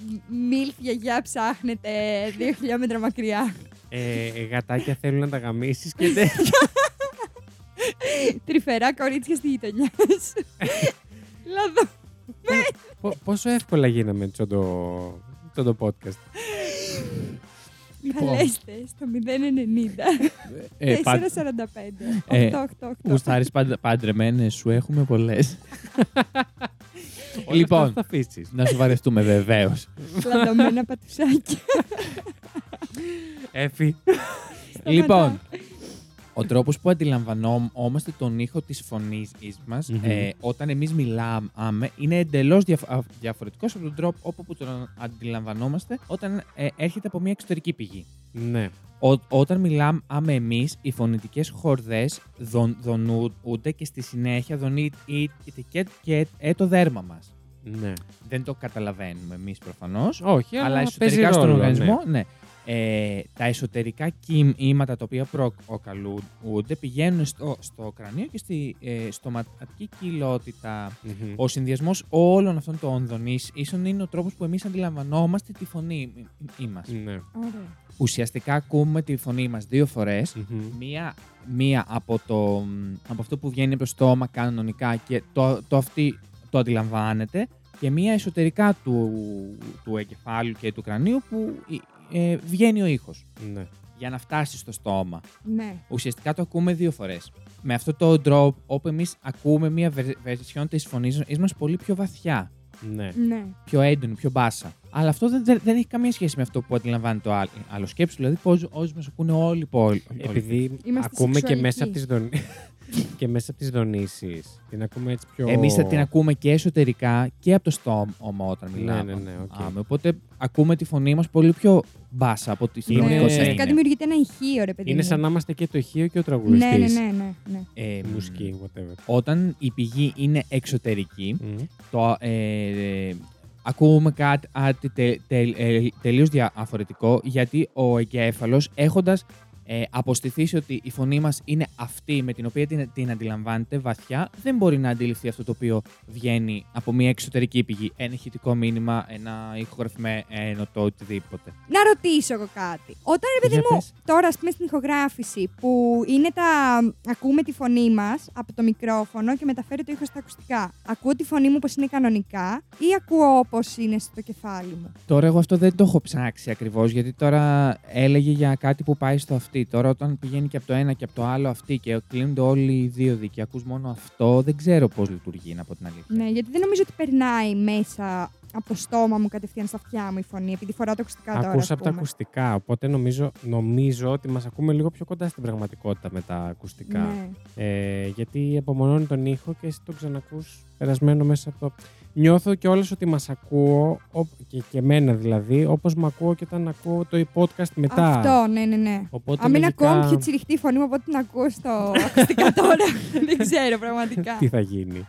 μιλφ γιαγιά ψάχνεται δύο χιλιόμετρα μακριά. Ε, γατάκια θέλουν να τα γαμίσεις και τέτοια. Τρυφερά κορίτσια στη γειτονιά σου. Λαδό. Πο- Πόσο εύκολα γίναμε τσόντο, τσόντο podcast. Λοιπόν. Καλέστε στο 090. Ε, παν- 445. Ε, 888. Γουστάρεις πάντ- παντρεμένες, σου έχουμε πολλές. Όλα λοιπόν, αυτά θα αφήσεις. Ναι. να σου βαρεθούμε βεβαίως. Λαδωμένα πατουσάκια. Έφη. λοιπόν, ο τρόπος που αντιλαμβανόμαστε τον ήχο της φωνής μας Μμμ. ε, όταν εμείς μιλάμε είναι εντελώς διαφ- α- διαφορετικός από τον τρόπο όπου τον αντιλαμβανόμαστε όταν ε, έρχεται από μια εξωτερική πηγή. Ναι. Ό, όταν μιλάμε εμείς, οι φωνητικές χορδές δον, δονούνται και στη συνέχεια δονείται και, και, ε, το δέρμα μας. Ναι. Δεν το καταλαβαίνουμε εμείς προφανώς, Όχι, αλλά, αλλά παίζει εσωτερικά στον ρόλο, οργανισμό, ναι. Ε, τα εσωτερικά κύματα τα οποία προκαλούνται πηγαίνουν στο, στο κρανίο και στη ε, στοματική κοιλότητα. Ναι. Μμμ. Ο συνδυασμός όλων αυτών των δονήσεων είναι ο τρόπος που εμείς αντιλαμβανόμαστε τη φωνή μας. Ναι. Ωραία. Ουσιαστικά ακούμε τη φωνή μας δύο φορές. Μμμ. Μία, μία από, το, από αυτό που βγαίνει από το στόμα κανονικά και το, το αυτή το αντιλαμβάνεται και μία εσωτερικά του, του εγκεφάλου και του κρανίου που ε, βγαίνει ο ήχος Ναι. για να φτάσει στο στόμα. Ναι. Ουσιαστικά το ακούμε δύο φορές. Με αυτό το τρόπο όπου εμείς ακούμε μία βερ- version της φωνής μας πολύ πιο βαθιά, Ναι. Ναι. πιο έντονη, πιο μπάσα. Αλλά αυτό δεν, δεν, δεν έχει καμία σχέση με αυτό που αντιλαμβάνεται ο άλλο. άλλο. Σκέψου δηλαδή πώς όσοι μας ακούνε όλοι οι πόλοι. Επειδή Είμαστε ακούμε και σεξουαλικοί. μέσα, από τις δον... και μέσα από τις δονήσεις. Την ακούμε έτσι πιο... Εμείς θα την ακούμε και εσωτερικά και από το στόμα όταν Ναι, μιλάμε. ναι, ναι, οκ. Άμε, οπότε ακούμε τη φωνή μας πολύ πιο μπάσα από τη Είναι- Ναι, πραγματικότητα ουσιαστικά είναι. δημιουργείται ένα ηχείο, ρε παιδί. Είναι μου. σαν να είμαστε και το ηχείο και ο Ναι, τραγουδιστής. ναι, ναι, ναι, ναι. Ε, Η μουσική, whatever. Όταν η πηγή είναι εξωτερική, Μμ. το, ε, ε, ακούμε κάτι, κάτι τε, τε- ε, τελείως διαφορετικό γιατί ο εγκέφαλος έχοντας ε, αποστηθήσει ότι η φωνή μας είναι αυτή με την οποία την, την αντιλαμβάνεται βαθιά δεν μπορεί να αντιληφθεί αυτό το οποίο βγαίνει από μια εξωτερική πηγή. Ένα ηχητικό μήνυμα, ένα ηχογραφημένο το οτιδήποτε. Να ρωτήσω εγώ κάτι. Όταν ρε παιδί Για μου, πες. τώρα ας πούμε στην ηχογράφηση που είναι τα. ακούμε τη φωνή μας από το μικρόφωνο και μεταφέρει το ήχος στα ακουστικά. Ακούω τη φωνή μου όπως είναι κανονικά ή ακούω όπως είναι στο κεφάλι μου; Τώρα εγώ αυτό δεν το έχω ψάξει ακριβώς γιατί τώρα έλεγε για κάτι που πάει στο αυτή. Τώρα όταν πηγαίνει και από το ένα και από το άλλο αυτή και κλείνονται όλοι οι δύο δίκοι, ακούς μόνο αυτό, δεν ξέρω πώς λειτουργεί να πω την αλήθεια. Ναι, γιατί δεν νομίζω ότι περνάει μέσα από το στόμα μου κατευθείαν στα αυτιά μου η φωνή, επειδή φοράω τα ακουστικά τώρα. Ακούς ας από τα πούμε. ακουστικά, οπότε νομίζω, νομίζω ότι μας ακούμε λίγο πιο κοντά στην πραγματικότητα με τα ακουστικά. Ναι. Ε, γιατί απομονώνει τον ήχο και εσύ τον ξανακούς περασμένο μέσα από το... Νιώθω και όλες ότι μας ακούω, οπ- και, και εμένα δηλαδή, όπως με ακούω και όταν ακούω το podcast μετά. Αυτό, ναι, ναι, ναι. Οπότε Αν είναι λογικά, ακόμη πιο τσιριχτή η φωνή μου από ό,τι την ακούω στο ακουστικά τώρα. δεν ξέρω πραγματικά. Τι θα γίνει.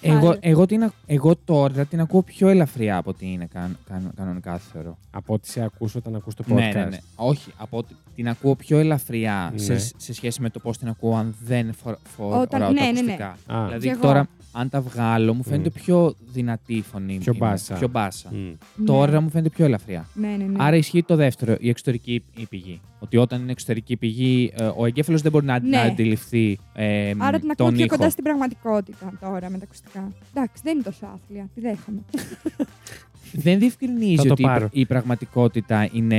Εγώ, φάζω. εγώ, την, α- εγώ τώρα την ακούω πιο ελαφριά από ό,τι είναι καν, καν- κανονικά θεωρώ. Από ό,τι σε ακούς όταν ακούς το podcast. Ναι, ναι, ναι. Όχι, από ότι την ακούω πιο ελαφριά Ναι. σε, σε σχέση με το πώς την ακούω αν δεν φορ, φοράω Όταν- τα ναι, ναι, ναι. ακουστικά. Α, Δηλαδή Κι εγώ. τώρα, αν τα βγάλω, μου φαίνεται Μμ. πιο δυνατή η φωνή. Πιο είναι, μπάσα. Πιο μπάσα. μ. Ναι. Τώρα μου φαίνεται πιο ελαφριά. Ναι, ναι, ναι. Άρα ισχύει το δεύτερο, η εξωτερική η πηγή. Ότι όταν είναι εξωτερική πηγή, ε, ο εγκέφαλος δεν μπορεί να, Ναι. να αντιληφθεί ε, Άρα την ακούω τον πιο ήχο. κοντά στην πραγματικότητα τώρα με τα ακουστικά. Εντάξει, δεν είναι τόσο άθλια. Τη δέχομαι. Δεν Θα διευκρινίζει το ότι η, πάρω. η πραγματικότητα είναι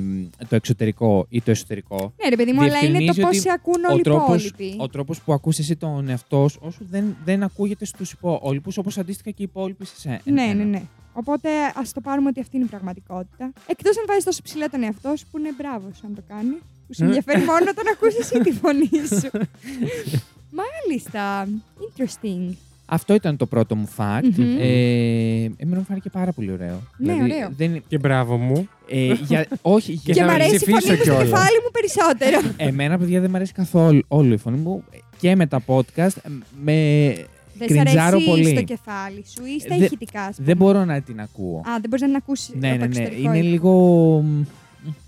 μ, το εξωτερικό ή το εσωτερικό. ναι, ρε παιδί μου, αλλά είναι το Διευκρινίζει πώς ότι σε ακούν όλοι ο οι τρόπος, υπόλοιποι. ο τρόπος που ακούς εσύ τον εαυτό σου όσο δεν, δεν ακούγεται στους υπόλοιπους, όπως αντίστοιχα και οι υπόλοιποι σε σένα. Ναι, ναι, ναι. Οπότε ας το πάρουμε ότι αυτή είναι η πραγματικότητα. Εκτός αν βάζεις τόσο ψηλά τον εαυτό σου που είναι μπράβο αν το κάνεις. Που σε ενδιαφέρει μόνο όταν ακούσεις εσύ τη φωνή σου. Μάλιστα. Interesting. Αυτό ήταν το πρώτο μου fact. Μμμ. Ε, εμένα μου φάνηκε πάρα πολύ ωραίο. Ναι, ωραίο. Δεν, Και μπράβο μου. ε, για, όχι, Και Και, για, μ' θα αρέσει η φωνή ψηφίσω μου στο κιόλας. κεφάλι μου περισσότερο. εμένα, παιδιά, δεν μου αρέσει καθόλου όλη η φωνή μου και με τα podcast. Με, Δεν σε Κριντζάρω αρέσει πολύ. στο κεφάλι σου ή στα Δε- ηχητικά, ας πούμε. δεν μπορώ να την ακούω. Α, δεν μπορείς να την ακούσεις. ναι, ναι, ναι. εξωτερικό Είναι ήχο. λίγο.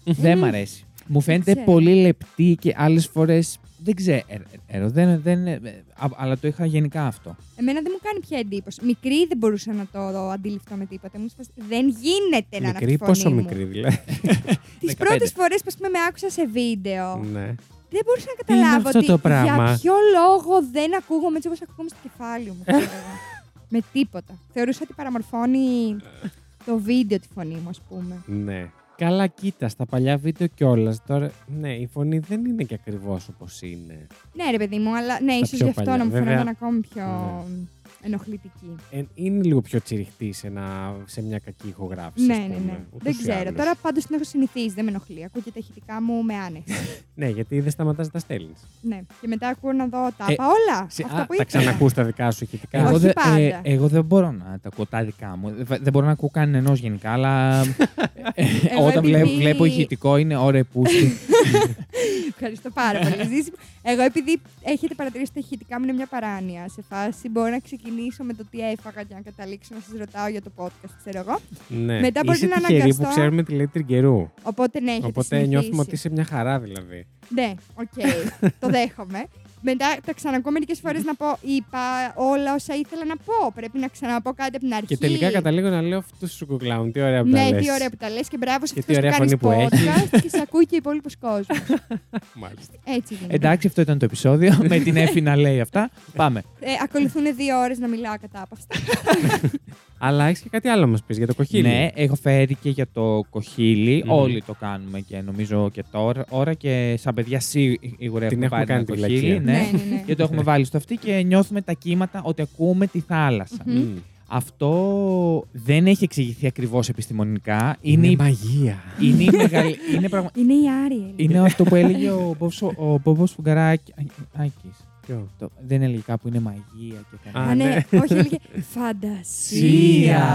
δεν μ' αρέσει. Μου φαίνεται ξέρω. πολύ λεπτή και άλλες φορές. Δεν ξέρω. Δεν, δεν, α- αλλά το είχα γενικά αυτό. Εμένα δεν μου κάνει πια εντύπωση. Μικρή δεν μπορούσα να το αντιληφθώ με τίποτα. Μου σπάσει, δεν γίνεται να είναι αυτή Μικρή, η φωνή πόσο μου. μικρή δηλαδή. Τις 15. πρώτες φορές που ας πούμε, με άκουσα σε βίντεο, ναι. δεν μπορούσα να Τι είναι καταλάβω αυτό ότι το πράγμα; για ποιο λόγο δεν ακούγομαι έτσι όπως ακούγομαι στο κεφάλι μου. ξέρω εγώ. με τίποτα. Θεωρούσα ότι παραμορφώνει το βίντεο τη φωνή μου, ας πούμε. Ναι. Καλά, κοίτα, στα παλιά βίντεο κιόλας. Τώρα, ναι, η φωνή δεν είναι και ακριβώς όπως είναι. Ναι, ρε παιδί μου, αλλά ναι, Τα ίσως πιο γι' αυτό παλιά, να μου βέβαια. φαίνονταν ακόμη πιο Ναι. Ενοχλητική. Ε, είναι λίγο πιο τσιριχτή σε, ένα, σε μια κακή ηχογράφηση. Ναι, ας ναι, πούμε, ναι. ούτως Δεν ή ξέρω. άλλως. Τώρα πάντως την έχω συνηθίσει, δεν με ενοχλεί. Ακούω και τα ηχητικά μου με άνεση. Ναι, γιατί δεν σταματάς να τα στέλνεις. ναι. Και μετά ακούω να δω τα Ε, είπα όλα. Σε, Αυτά α, που τα ήθελα. ξανακούς τα δικά σου ηχητικά. Όχι Εγώ, δεν- πάντα. εγώ δεν μπορώ να τα ακούω τα δικά μου. Δεν δεν μπορώ να ακούω κανενό γενικά, αλλά ε, Εγώ όταν επειδή- βλέπω, βλέπω ηχητικό είναι ωραία πούστη. Ευχαριστώ πάρα πολύ. Ζήση. Εγώ, επειδή έχετε παρατηρήσει ότι τα ηχητικά μου είναι μια παράνοια σε φάση, μπορώ να ξεκινήσω με το τι έφαγα και να καταλήξω να σας ρωτάω για το podcast, ξέρω εγώ. ναι. μετά μπορεί είσαι να τυχερή αναγκαστώ. που ξέρουμε τη λέξη καιρού. Οπότε ναι, έχετε Οπότε συνηθίσει. νιώθουμε ότι είσαι μια χαρά δηλαδή. Ναι, οκ, το δέχομαι. Μετά τα ξανακούω μερικές φορές να πω: Είπα όλα όσα ήθελα να πω. Πρέπει να ξαναπώ κάτι από την αρχή. Και τελικά καταλήγω να λέω αυτό σου κουκλάουν. Τι ωραία που τα Ναι, λες. τι ωραία που τα λες και μπράβο σε Και αυτό τι που ωραία κάνεις φωνή που podcast και σε ακούει και ο υπόλοιπος κόσμος. Μάλιστα. Έτσι γίνεται. Εντάξει, αυτό ήταν το επεισόδιο. με την Εφη να λέει αυτά. Πάμε. Ε, ακολουθούν δύο ώρες να μιλάω κατάπαυστα. Αλλά έχεις και κάτι άλλο να μας πεις για το κοχύλι. Ναι, έχω φέρει και για το κοχύλι. Μμμ. Όλοι το κάνουμε και νομίζω και τώρα. Ώρα και σαν παιδιά σίγουρα Την έχουμε έχουμε πάρει κάνει ένα τη κοχύλι. βλακεία. Ναι. ναι, ναι. ναι. Και το έχουμε βάλει στο αυτή και νιώθουμε τα κύματα ότι ακούμε τη θάλασσα. Μμμ. Μμ. Αυτό δεν έχει εξηγηθεί ακριβώς επιστημονικά. Είναι, Είναι, η- μαγεία. είναι, η μεγαλ- είναι, πραγμα- Είναι η Άριελ. είναι αυτό που έλεγε ο Μπόμπος- ο Μπόμπος Φουγκαράκης. Ποιο; Το- Δεν έλεγε κάπου είναι μαγεία και Α, κανένα. Α, ναι, ναι. όχι, έλεγε φαντασία.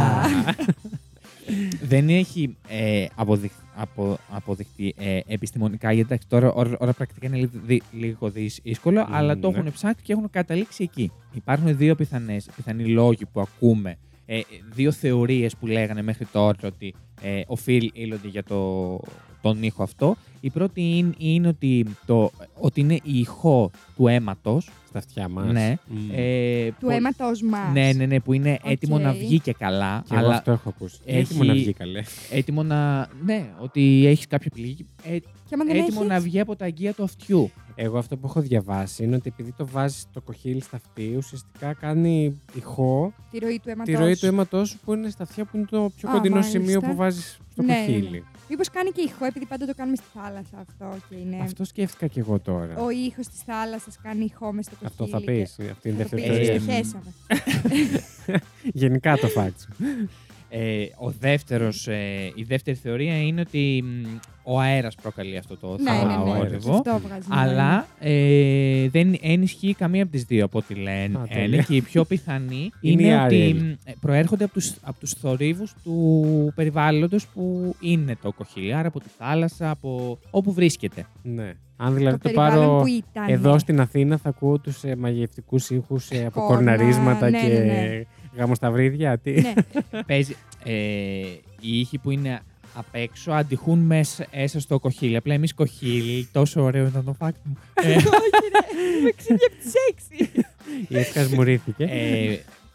δεν έχει ε, αποδειχ, απο, αποδειχτεί ε, επιστημονικά, γιατί εντάξει, τώρα ώρα, ώρα πρακτικά είναι λίγο, δι- λίγο δύσκολο, Μ, αλλά το ναι. έχουν ψάξει και έχουν καταλήξει εκεί. Υπάρχουν δύο πιθανές, πιθανοί λόγοι που ακούμε, ε, δύο θεωρίες που λέγανε μέχρι τώρα ότι ε, οφείλονται για το, τον ήχο αυτό. Η πρώτη είναι, είναι ότι, το, ότι είναι η ηχό του αίματος. Στα αυτιά μας. Ναι. Ε, Του που- αίματος μας. Ναι, ναι, ναι, που είναι έτοιμο να Οκ. βγει και καλά. Και εγώ αλλά αυτό έχω ακούσει. έχει- Έτοιμο να βγει καλέ. έτοιμο να. Ναι, ότι έχεις κάποια πληγή. Ε, Και άμα δεν έτοιμο έχεις, να βγει από τα αγγεία του αυτιού. Εγώ αυτό που έχω διαβάσει είναι ότι επειδή το βάζεις το κοχύλι στο αυτί, ουσιαστικά κάνει ηχό Τη ροή του αίματος. τη ροή του αίματό σου που είναι στα αυτιά που είναι το πιο Α, κοντινό μάλιστα. σημείο που βάζεις στο Ναι, ναι, κοχύλι. Ναι. Μήπως κάνει και ηχό, επειδή πάντα το κάνουμε στη θάλασσα αυτό και είναι. Αυτό σκέφτηκα κι εγώ τώρα. Ο ήχος της θάλασσας κάνει ηχό μες στο κοχύλι. Αυτό θα πεις. και- Αυτή είναι η Θα το δεύτερη πεις, θεωρία. το θεωρία. χέσαμε. Γενικά το φάξ. Ε, ο δεύτερος, ε, η δεύτερη θεωρία είναι ότι μ, ο αέρας προκαλεί αυτό το Ναι, ναι, ναι. θόρυβο. Αυτό βγάζει νόημα. Αλλά ε, δεν ενισχύει καμία από τις δύο από ό,τι λένε. Α, λένε τέλεια. και η πιο πιθανή Είναι είναι, η ότι Άριελ. μ, ε, προέρχονται από τους, από τους θορύβους του περιβάλλοντος που είναι το κοχύλι. Άρα από τη θάλασσα, από όπου βρίσκεται. Ναι. Αν δηλαδή το το, περιβάλλον πάρω που ήταν. εδώ στην Αθήνα θα ακούω τους ε, μαγευτικούς ήχους ε, από Κόρνα, κορναρίσματα ναι, και ναι, ναι. γαμοσταυρίδια. Τι. Ναι. Παίζει, ε, οι ήχοι που είναι απ' έξω αντιχούν μέσα έσω στο κοχύλι. Απλά εμείς κοχύλι, τόσο ωραίο ήταν το fact μου. Ε, Όχι, ρε. Με ξύπνια από τις έξι. Η Εύκας μου ρίθηκε.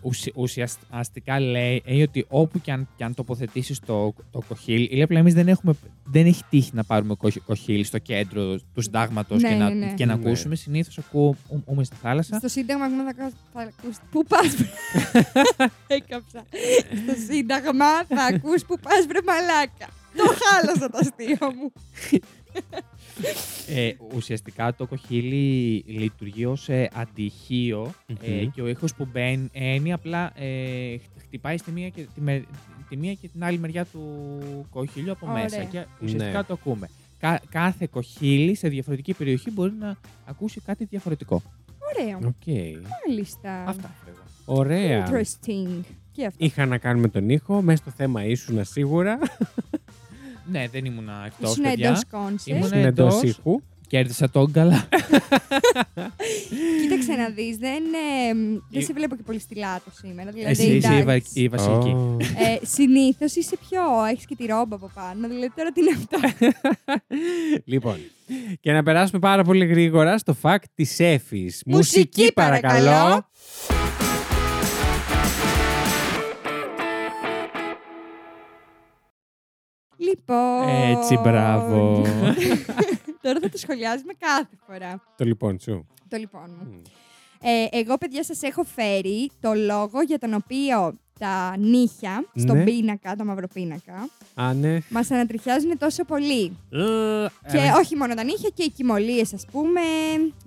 Ε, ουσι- ουσιαστικά λέει ε, ότι όπου και αν, και αν τοποθετήσεις το, το κοχύλι, ή απλά εμείς δεν, έχουμε, δεν έχει τύχει να πάρουμε κοχ- κοχύλι στο κέντρο του συντάγματος Ναι, και, να, ναι, ναι. και να Ναι. ακούσουμε. Συνήθως ακούμε στη θάλασσα. Στο Σύνταγμα ακόμα θα, κα- θα ακούς πού πας βρε. Έκαψα. Στο Σύνταγμα θα ακούς πού πας βρε μαλάκα. Το χάλασα το αστείο μου. Ε, ουσιαστικά το κοχύλι λειτουργεί ως ε, αντιχείο ε, Μμμ. και ο ήχος που μπαίνει απλά ε, χ- χτυπάει στη μία, και, τη, με- τη μία και την άλλη μεριά του κοχύλιου από Ωραία. μέσα και ουσιαστικά Ναι. το ακούμε. Κα- κάθε κοχύλι σε διαφορετική περιοχή μπορεί να ακούσει κάτι διαφορετικό. Ωραίο. Οκ. Μάλιστα. Αυτά. λέγω. Ωραία. Interesting. Και αυτό. Είχα να κάνουμε τον ήχο. Μέσα στο θέμα ήσουνα σίγουρα. Ναι, δεν ήμουν εκτός, Ήσουν παιδιά. εντός concept. Ήμουν Ήσουν εντός εντός. ήχου. Κέρδισα τον καλά. Κοίταξε να δεις, δεν, ε, δεν Η- σε βλέπω και πολύ στυλάτο σήμερα. Δηλαδή, Εσύ είσαι η, βα- εντάξει. η βασική. Ω. Ε, Συνήθως είσαι πιο. Έχεις και τη ρόμπα από πάνω. Δηλαδή τώρα τι είναι αυτό; λοιπόν, και να περάσουμε πάρα πολύ γρήγορα στο fact της Εφης. Μουσική, παρακαλώ. Λοιπόν. Έτσι, μπράβο. τώρα θα το σχολιάζουμε κάθε φορά. Το λοιπόν σου. Το λοιπόν μου. Μμ. Ε, εγώ, παιδιά, σας έχω φέρει το λόγο για τον οποίο τα νύχια στον Ναι. πίνακα, το μαύρο πίνακα, Α, ναι. μας ανατριχιάζουν τόσο πολύ. Και Ε, όχι μόνο τα νύχια και οι κοιμωλίες, ας πούμε.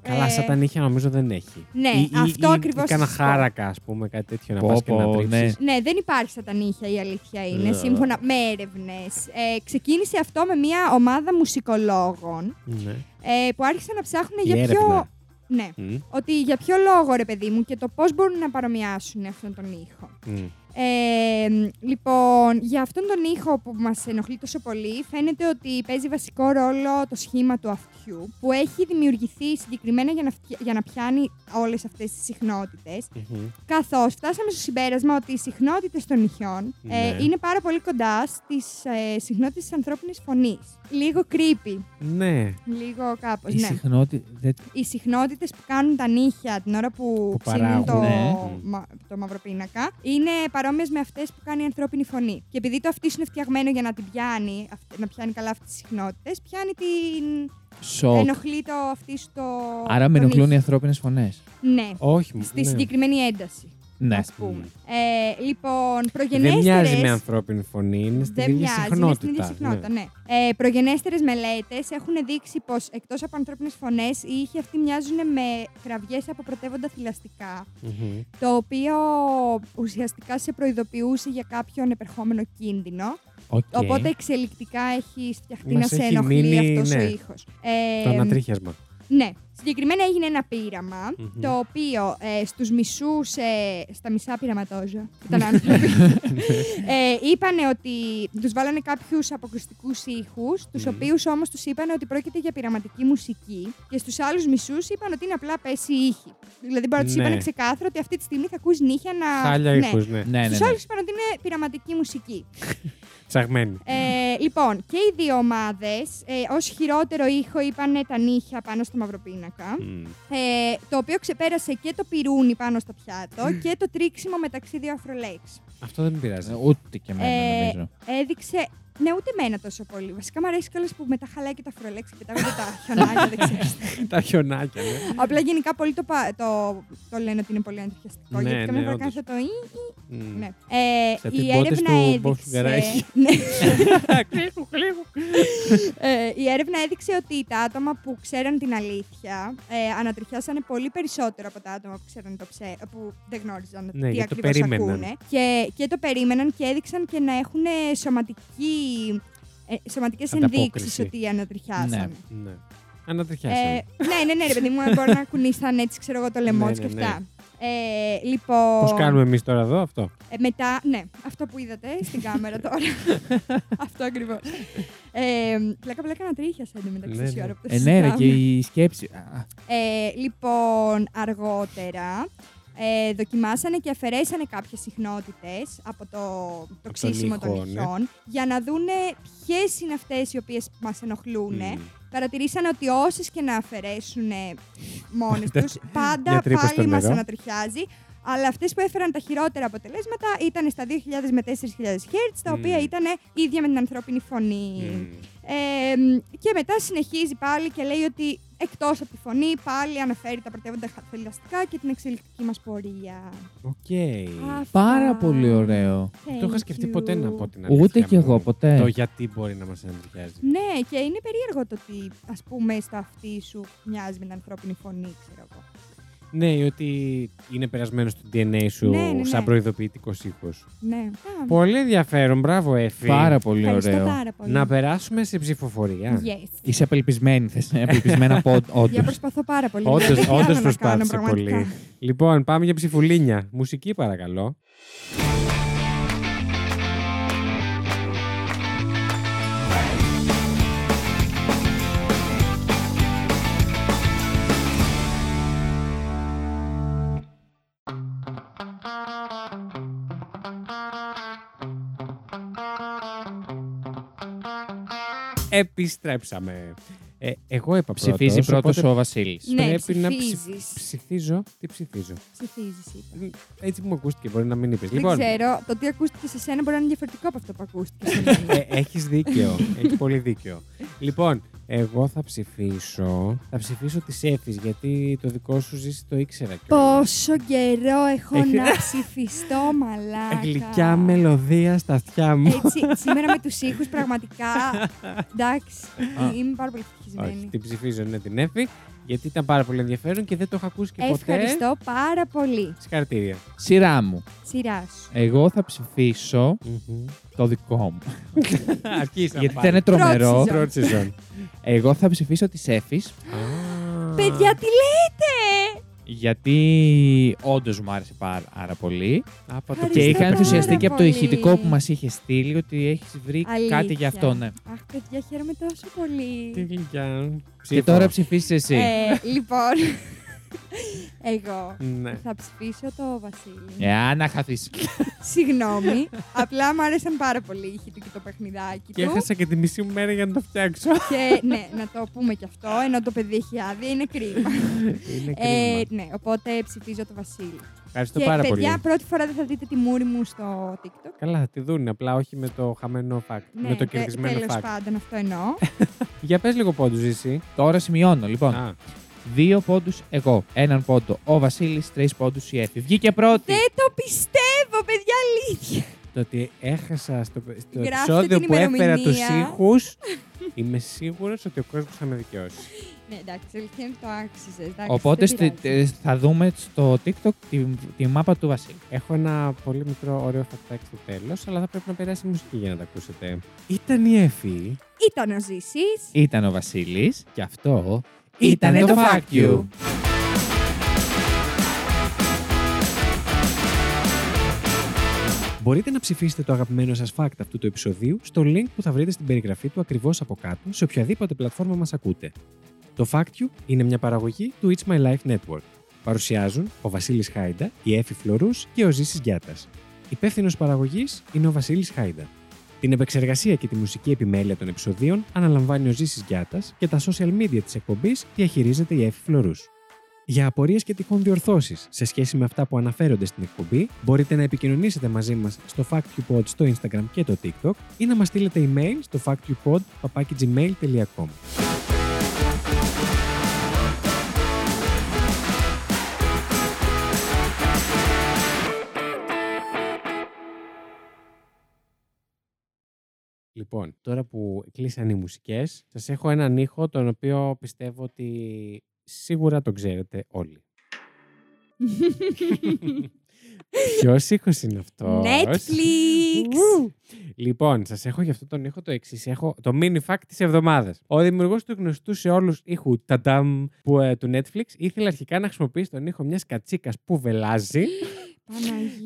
Καλά, Ε, σαν τα νύχια νομίζω δεν έχει. ναι, Ή- ή- αυτό ή- ακριβώς Ή κάνα σας πω. χάρακα, ας πούμε, κάτι τέτοιο να Πω, πας και να πω, τρίψεις. Ναι, δεν υπάρχει στα τα νύχια, η αλήθεια είναι, Ε. σύμφωνα με έρευνες. Ε, ξεκίνησε αυτό με μια ομάδα μουσικολόγων Ναι. ε, που άρχισαν να ψάχνουν Η για έρευνα. ποιο. Ναι, Μμ, ότι για ποιο λόγο ρε παιδί μου και το πώς μπορούν να παρομοιάσουν αυτόν τον ήχο. μμ. Ε, λοιπόν, για αυτόν τον ήχο που μας ενοχλεί τόσο πολύ, φαίνεται ότι παίζει βασικό ρόλο το σχήμα του αυτιού, που έχει δημιουργηθεί συγκεκριμένα για να, φτια- για να πιάνει όλες αυτές τις συχνότητες, Μμμ. καθώς φτάσαμε στο συμπέρασμα ότι οι συχνότητες των νυχιών ε, Ναι. είναι πάρα πολύ κοντά στις ε, συχνότητες της ανθρώπινης φωνής. Λίγο creepy, Ναι. λίγο κάπως, Η ναι. συχνότητα. δεν- Οι συχνότητες που κάνουν τα νύχια την ώρα που, Που ψήνουν το, παράγουν, ναι. μα, το μαυροπίνακα είναι παρόμοιες με αυτές που κάνει η ανθρώπινη φωνή. Και επειδή το αυτί είναι φτιαγμένο για να την πιάνει, αυ- να πιάνει καλά αυτές τις συχνότητες, πιάνει την... Σοκ. ενοχλεί το αυτί στο... Άρα με τον ενοχλούν οι ήχο. ανθρώπινες φωνές. Ναι, Όχι. μου- στη ναι. συγκεκριμένη ένταση. Ναι. ας πούμε. Ε, λοιπόν, Δεν προγενέστερες... μοιάζει με ανθρώπινη φωνή, είναι στην Δεν ίδια μοιάζει, είναι συχνότητα. στην ίδια συχνότητα, ναι. ναι. Ε, προγενέστερες μελέτες έχουν δείξει πως εκτός από ανθρώπινες φωνές, οι ήχοι αυτοί μοιάζουν με κραυγές από πρωτεύοντα θηλαστικά, Μμμ. το οποίο ουσιαστικά σε προειδοποιούσε για κάποιον επερχόμενο κίνδυνο. Οκ. Οπότε εξελικτικά έχει φτιαχτεί Μας να σε έχει ενοχλεί μείνει, αυτός ναι. ο ήχος. Ε, Το ανατρίχιασμα. Ναι. Συγκεκριμένα έγινε ένα πείραμα, Μμμ. το οποίο ε, στους μισούς, ε, στα μισά πειραματόζωα, που ήταν άνθρωποι, ε, είπανε ότι τους βάλανε κάποιους αποκριστικούς ήχους, τους Μμμ. οποίους όμως τους είπανε ότι πρόκειται για πειραματική μουσική και στους άλλους μισούς είπαν ότι είναι απλά πέση ήχη. Δηλαδή μπορεί να τους Ναι. είπανε ξεκάθαρα ότι αυτή τη στιγμή θα ακούς νύχια να... Χάλια ναι. ήχους, ναι. Ναι, ναι, Στους ναι. άλλους είπαν ότι είναι πειραματική μουσική. Ψαγμένη. Ε, λοιπόν, και οι δύο ομάδες ε, ως χειρότερο ήχο είπαν τα νύχια πάνω στο μαυροπίνακα. Μμ. Ε, το οποίο ξεπέρασε και το πυρούνι πάνω στο πιάτο και το τρίξιμο μεταξύ δύο αφρολέξ. Αυτό δεν με πειράζει. Ε, Ούτε και εμένα Ε, νομίζω. Έδειξε. Ναι, ούτε εμένα τόσο πολύ. Βασικά μου αρέσει κιόλας που μετά χαλάει και τα αφρολέξ και πετάγονται τα χιονάκια, δεν ξέρω. Τα χιονάκια, ναι. Απλά γενικά πολύ το, πα- το, το λένε ότι είναι πολύ αντιχιαστικό. Ναι, γιατί ναι, καμιά φορά όντως. κάνει αυτό το «ι», Μμ. Ναι. Ε, Σαν η τις μπότες έρευνα του έδειξε. Μπόσου Γκαράχη. ναι. Κλίγου, κλίγου. Ε, η έρευνα έδειξε ότι τα άτομα που ξέραν την αλήθεια ε, ανατριχιάσανε πολύ περισσότερο από τα άτομα που, ξέραν το ψέ, που δεν γνώριζαν Ναι, τι γιατί το ακριβώς περίμεναν. ακούνε. Και, και το περίμεναν και έδειξαν και να έχουν σωματική, ε, σωματικές Ανταπόκριση. ενδείξεις ότι ανατριχιάσανε. Ναι. Ανατριχιάσανε. Ε, ναι, ναι, ναι, ρε παιδί μου, μπορεί να κουνήσαν έτσι, ξέρω εγώ, το λαιμό Ναι, τους ναι, και ναι. αυτά. Ε, λοιπόν, Πώς κάνουμε εμείς τώρα εδώ αυτό; ε, μετά, ναι, αυτό που είδατε στην κάμερα τώρα. αυτό ακριβώς. Ε, πλάκα πλάκα να τρίχιασε εντωμεταξύ Ναι, ναι, ναι. ώρα που το Ε, ναι, ρε, και συζητάμε. η σκέψη. Α, Ε, λοιπόν, αργότερα ε, δοκιμάσανε και αφαιρέσανε κάποιες συχνότητες από το, το τον ξύσιμο των ήχο, ναι. ηχών για να δούνε ποιες είναι αυτές οι οποίες μας ενοχλούν. Μμμ. Παρατηρήσανε ότι όσες και να αφαιρέσουν μόνες τους, πάντα Για τρύπες στο πάλι μας νερό. ανατριχιάζει. Αλλά αυτές που έφεραν τα χειρότερα αποτελέσματα ήταν στα 2.000 με 4.000 Hz, τα οποία Μμμ. ήταν ίδια με την ανθρώπινη φωνή. Μμμ. Ε, και μετά συνεχίζει πάλι και λέει ότι εκτός από τη φωνή πάλι αναφέρει τα πρωτεύοντα θηλαστικά και την εξελικτική μας πορεία. Οκ. Αυτά. Πάρα πολύ ωραίο. Δεν το είχα Thank σκεφτεί you. ποτέ να πω την αλήθεια. Ούτε κι μου. εγώ ποτέ. Το γιατί μπορεί να μας ανατριχιάζει. Ναι, και είναι περίεργο το ότι ας πούμε στο αυτί σου μοιάζει με την ανθρώπινη φωνή, ξέρω εγώ. Ναι, ότι είναι περασμένος στο DNA σου Ναι, ναι, ναι. σαν προειδοποιητικός ήχος. Ναι. Α, Πολύ ενδιαφέρον. Μπράβο, Έφη. Πάρα πολύ Ευχαριστώ ωραίο. πάρα πολύ. Να περάσουμε σε ψηφοφορία. Yes. Είσαι απελπισμένη, θες απελπισμένα πόντο, Για όντως. προσπαθώ πάρα πολύ. Όντως, Δηλαδή, όντως άλλο να προσπάθησε κάνω, πολύ. πραγματικά. Λοιπόν, πάμε για ψηφουλίνια. Μουσική, παρακαλώ. Επιστρέψαμε. Ε, εγώ είπα πρώτος, Ψηφίζει πρώτος οπότε ο Βασίλης. Ναι, πρέπει να ψηφ- ψηφίζεις. ψηφίζω. Τι ψηφίζω; Ψηφίζεις, είπα. Έτσι μου ακούστηκε, μπορεί να μην είπες. Δεν Λοιπόν, ξέρω, το τι ακούστηκε σε σένα μπορεί να είναι διαφορετικό από αυτό που ακούστηκε σε μένα. ε, έχεις δίκιο. Έχεις πολύ δίκιο. Λοιπόν, εγώ θα ψηφίσω. Θα ψηφίσω τη Σέφης, γιατί το δικό σου ζήσει το ήξερα κιόλας. Πόσο καιρό έχω Έχει- να ψηφιστώ, μαλάκα. Γλυκιά μελωδία στα αυτιά μου. Έτσι, σήμερα με τους ήχους πραγματικά, εντάξει, Α. είμαι πάρα πολύ Όχι, ευτυχισμένη. την ψηφίζω, ναι, την Εφη, γιατί ήταν πάρα πολύ ενδιαφέρον και δεν το έχω ακούσει και ποτέ. Ευχαριστώ πάρα πολύ. Συγχαρητήρια. Σειρά μου. Σειρά σου. Εγώ θα ψηφίσω Μμμ. το δικό μου. Αρχίσαμε Γιατί πάλι. ήταν τρομερό. Πρώτη Πρώτη σεζόν. Εγώ θα ψηφίσω τη Εφη. Α. Παιδιά, τι λέτε! Γιατί όντως μου άρεσε πάρα πολύ. Από το Ευχαριστώ Και είχα πάρα ενθουσιαστεί και από το πολύ. ηχητικό που μας είχες στείλει ότι έχεις βρει Αλήθεια. κάτι για αυτό, ναι. Αχ, παιδιά, χαίρομαι τόσο πολύ. Τι γλυκιά. Και τώρα ψηφίσεις εσύ. Ε, λοιπόν, εγώ Ναι. θα ψηφίσω το Βασίλη. Εάν να χαθείς. Συγγνώμη, απλά μου άρεσαν πάρα πολύ οι ήχοι του και το παιχνιδάκι Και του. έχασα και τη μισή μου μέρα για να το φτιάξω. Και ναι, να το πούμε και αυτό, ενώ το παιδί έχει άδεια, είναι κρίμα. Είναι ε, κρίμα. ναι, οπότε ψηφίζω το Βασίλη. Ευχαριστώ και πάρα παιδιά, πολύ. πρώτη φορά δεν θα δείτε τη μούρη μου στο TikTok. Καλά, θα τη δουν, απλά όχι με το χαμένο fact. Ναι, με το τε- κερδισμένο τέλος fact. πάντων, αυτό εννοώ. Για πες λίγο πόντους εσύ. Τώρα σημειώνω, λοιπόν. Α, Δύο πόντους εγώ. Έναν πόντο ο Βασίλης, τρεις πόντους η Εφη. Βγήκε πρώτη. δεν το πιστεύω, παιδιά, αλήθεια. το ότι έχασα στο, στο Γράφτε επεισόδιο την που έφερα τους ημερομηνία. ήχους, είμαι σίγουρος ότι ο κόσμος θα με δικαιώσει. ναι, εντάξει, αλήθεια είναι ότι το άξιζες. Οπότε στη- ε, θα δούμε στο TikTok τη, τη μάπα του Βασίλη. Έχω ένα πολύ μικρό ωραίο φακτάκι στο τέλος, αλλά θα πρέπει να περάσει η μουσική για να τα ακούσετε. Ήταν η Εφη. Ήταν ο Ζήσης. Ήταν ο Βασίλης και αυτό Ήτανε ήταν το το Fuck Fuck You. You. Μπορείτε να ψηφίσετε το αγαπημένο σας fact αυτού του επεισοδίου στο link που θα βρείτε στην περιγραφή του ακριβώς από κάτω σε οποιαδήποτε πλατφόρμα μας ακούτε. Το Fact You είναι μια παραγωγή του It's My Life Network. Παρουσιάζουν ο Βασίλης Χάιντα, η Έφη Φλωρούς και ο Ζήσης Γιάτας. Υπεύθυνος παραγωγής είναι ο Βασίλης Χάιντα. Την επεξεργασία και τη μουσική επιμέλεια των επεισοδίων αναλαμβάνει ο Ζήσης Γιάτας και τα social media της εκπομπής διαχειρίζεται η Έφη Φλωρούς. Για απορίες και τυχόν διορθώσεις σε σχέση με αυτά που αναφέρονται στην εκπομπή, μπορείτε να επικοινωνήσετε μαζί μας στο FactUpod στο Instagram και το TikTok ή να μας στείλετε email στο factupod.gmail.com. Λοιπόν, τώρα που κλείσαν οι μουσικές, σας έχω έναν ήχο τον οποίο πιστεύω ότι σίγουρα τον ξέρετε όλοι. Ποιος ήχος είναι αυτός; Netflix! Λοιπόν, σας έχω για αυτό τον ήχο το εξής. Έχω το mini fact της εβδομάδας. Ο δημιουργός του γνωστού σε όλους ήχου ταντάμ που, ε, του Netflix ήθελε αρχικά να χρησιμοποιήσει τον ήχο μιας κατσίκας που βελάζει, Παναγία.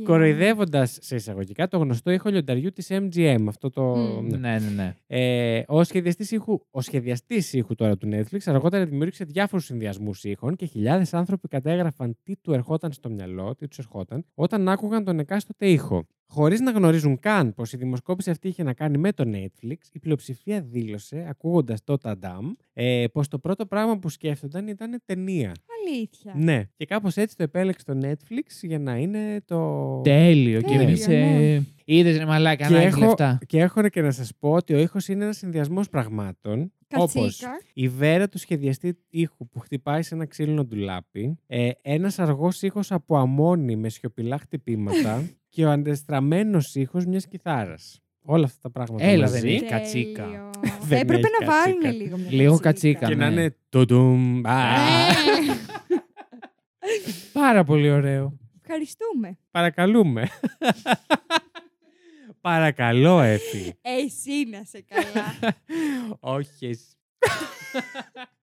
Κοροϊδεύοντας σε εισαγωγικά το γνωστό ήχο λιονταριού της MGM. Αυτό το. Μμμ. ναι. Ναι, ναι, ναι. Ε, ο σχεδιαστής ήχου, ο σχεδιαστής ήχου τώρα του Netflix αργότερα δημιούργησε διάφορους συνδυασμούς ήχων και χιλιάδες άνθρωποι κατέγραφαν τι του ερχόταν στο μυαλό, τι τους ερχόταν, όταν άκουγαν τον εκάστοτε ήχο. Χωρίς να γνωρίζουν καν πως η δημοσκόπηση αυτή είχε να κάνει με το Netflix, η πλειοψηφία δήλωσε, ακούγοντας το Ταντάμ, ε, πως το πρώτο πράγμα που σκέφτονταν ήταν ταινία. Αλήθεια. Ναι, και κάπως έτσι το επέλεξε το Netflix για να είναι το... Τέλειο. Και Τέλειο, εμείς... ναι. Ε, Είδες ρε μαλάκα, Και να έχει έχω, λεφτά. και έχω και να σας πω ότι ο ήχος είναι ένας συνδυασμός πραγμάτων, όπως Κατσίκα. η βέρα του σχεδιαστή ήχου που χτυπάει σε ένα ξύλινο ντουλάπι, ε, ένας αργός ήχος από αμμόνι με σιωπηλά χτυπήματα και ο αντεστραμμένος ήχος μιας κιθάρας. Όλα αυτά τα πράγματα Έλα, μαζί. δεν έχει Τέλειο. κατσίκα. Δεν Έπρεπε έχει να βάλουν κατσίκα. λίγο μια Λίγο κατσίκα. Και να ναι. είναι τουντουμ. α. Ε, Πάρα πολύ ωραίο. Ευχαριστούμε. Παρακαλούμε. Παρακαλώ, Εφη. Εσύ να σε καλά. Όχι. εσύ.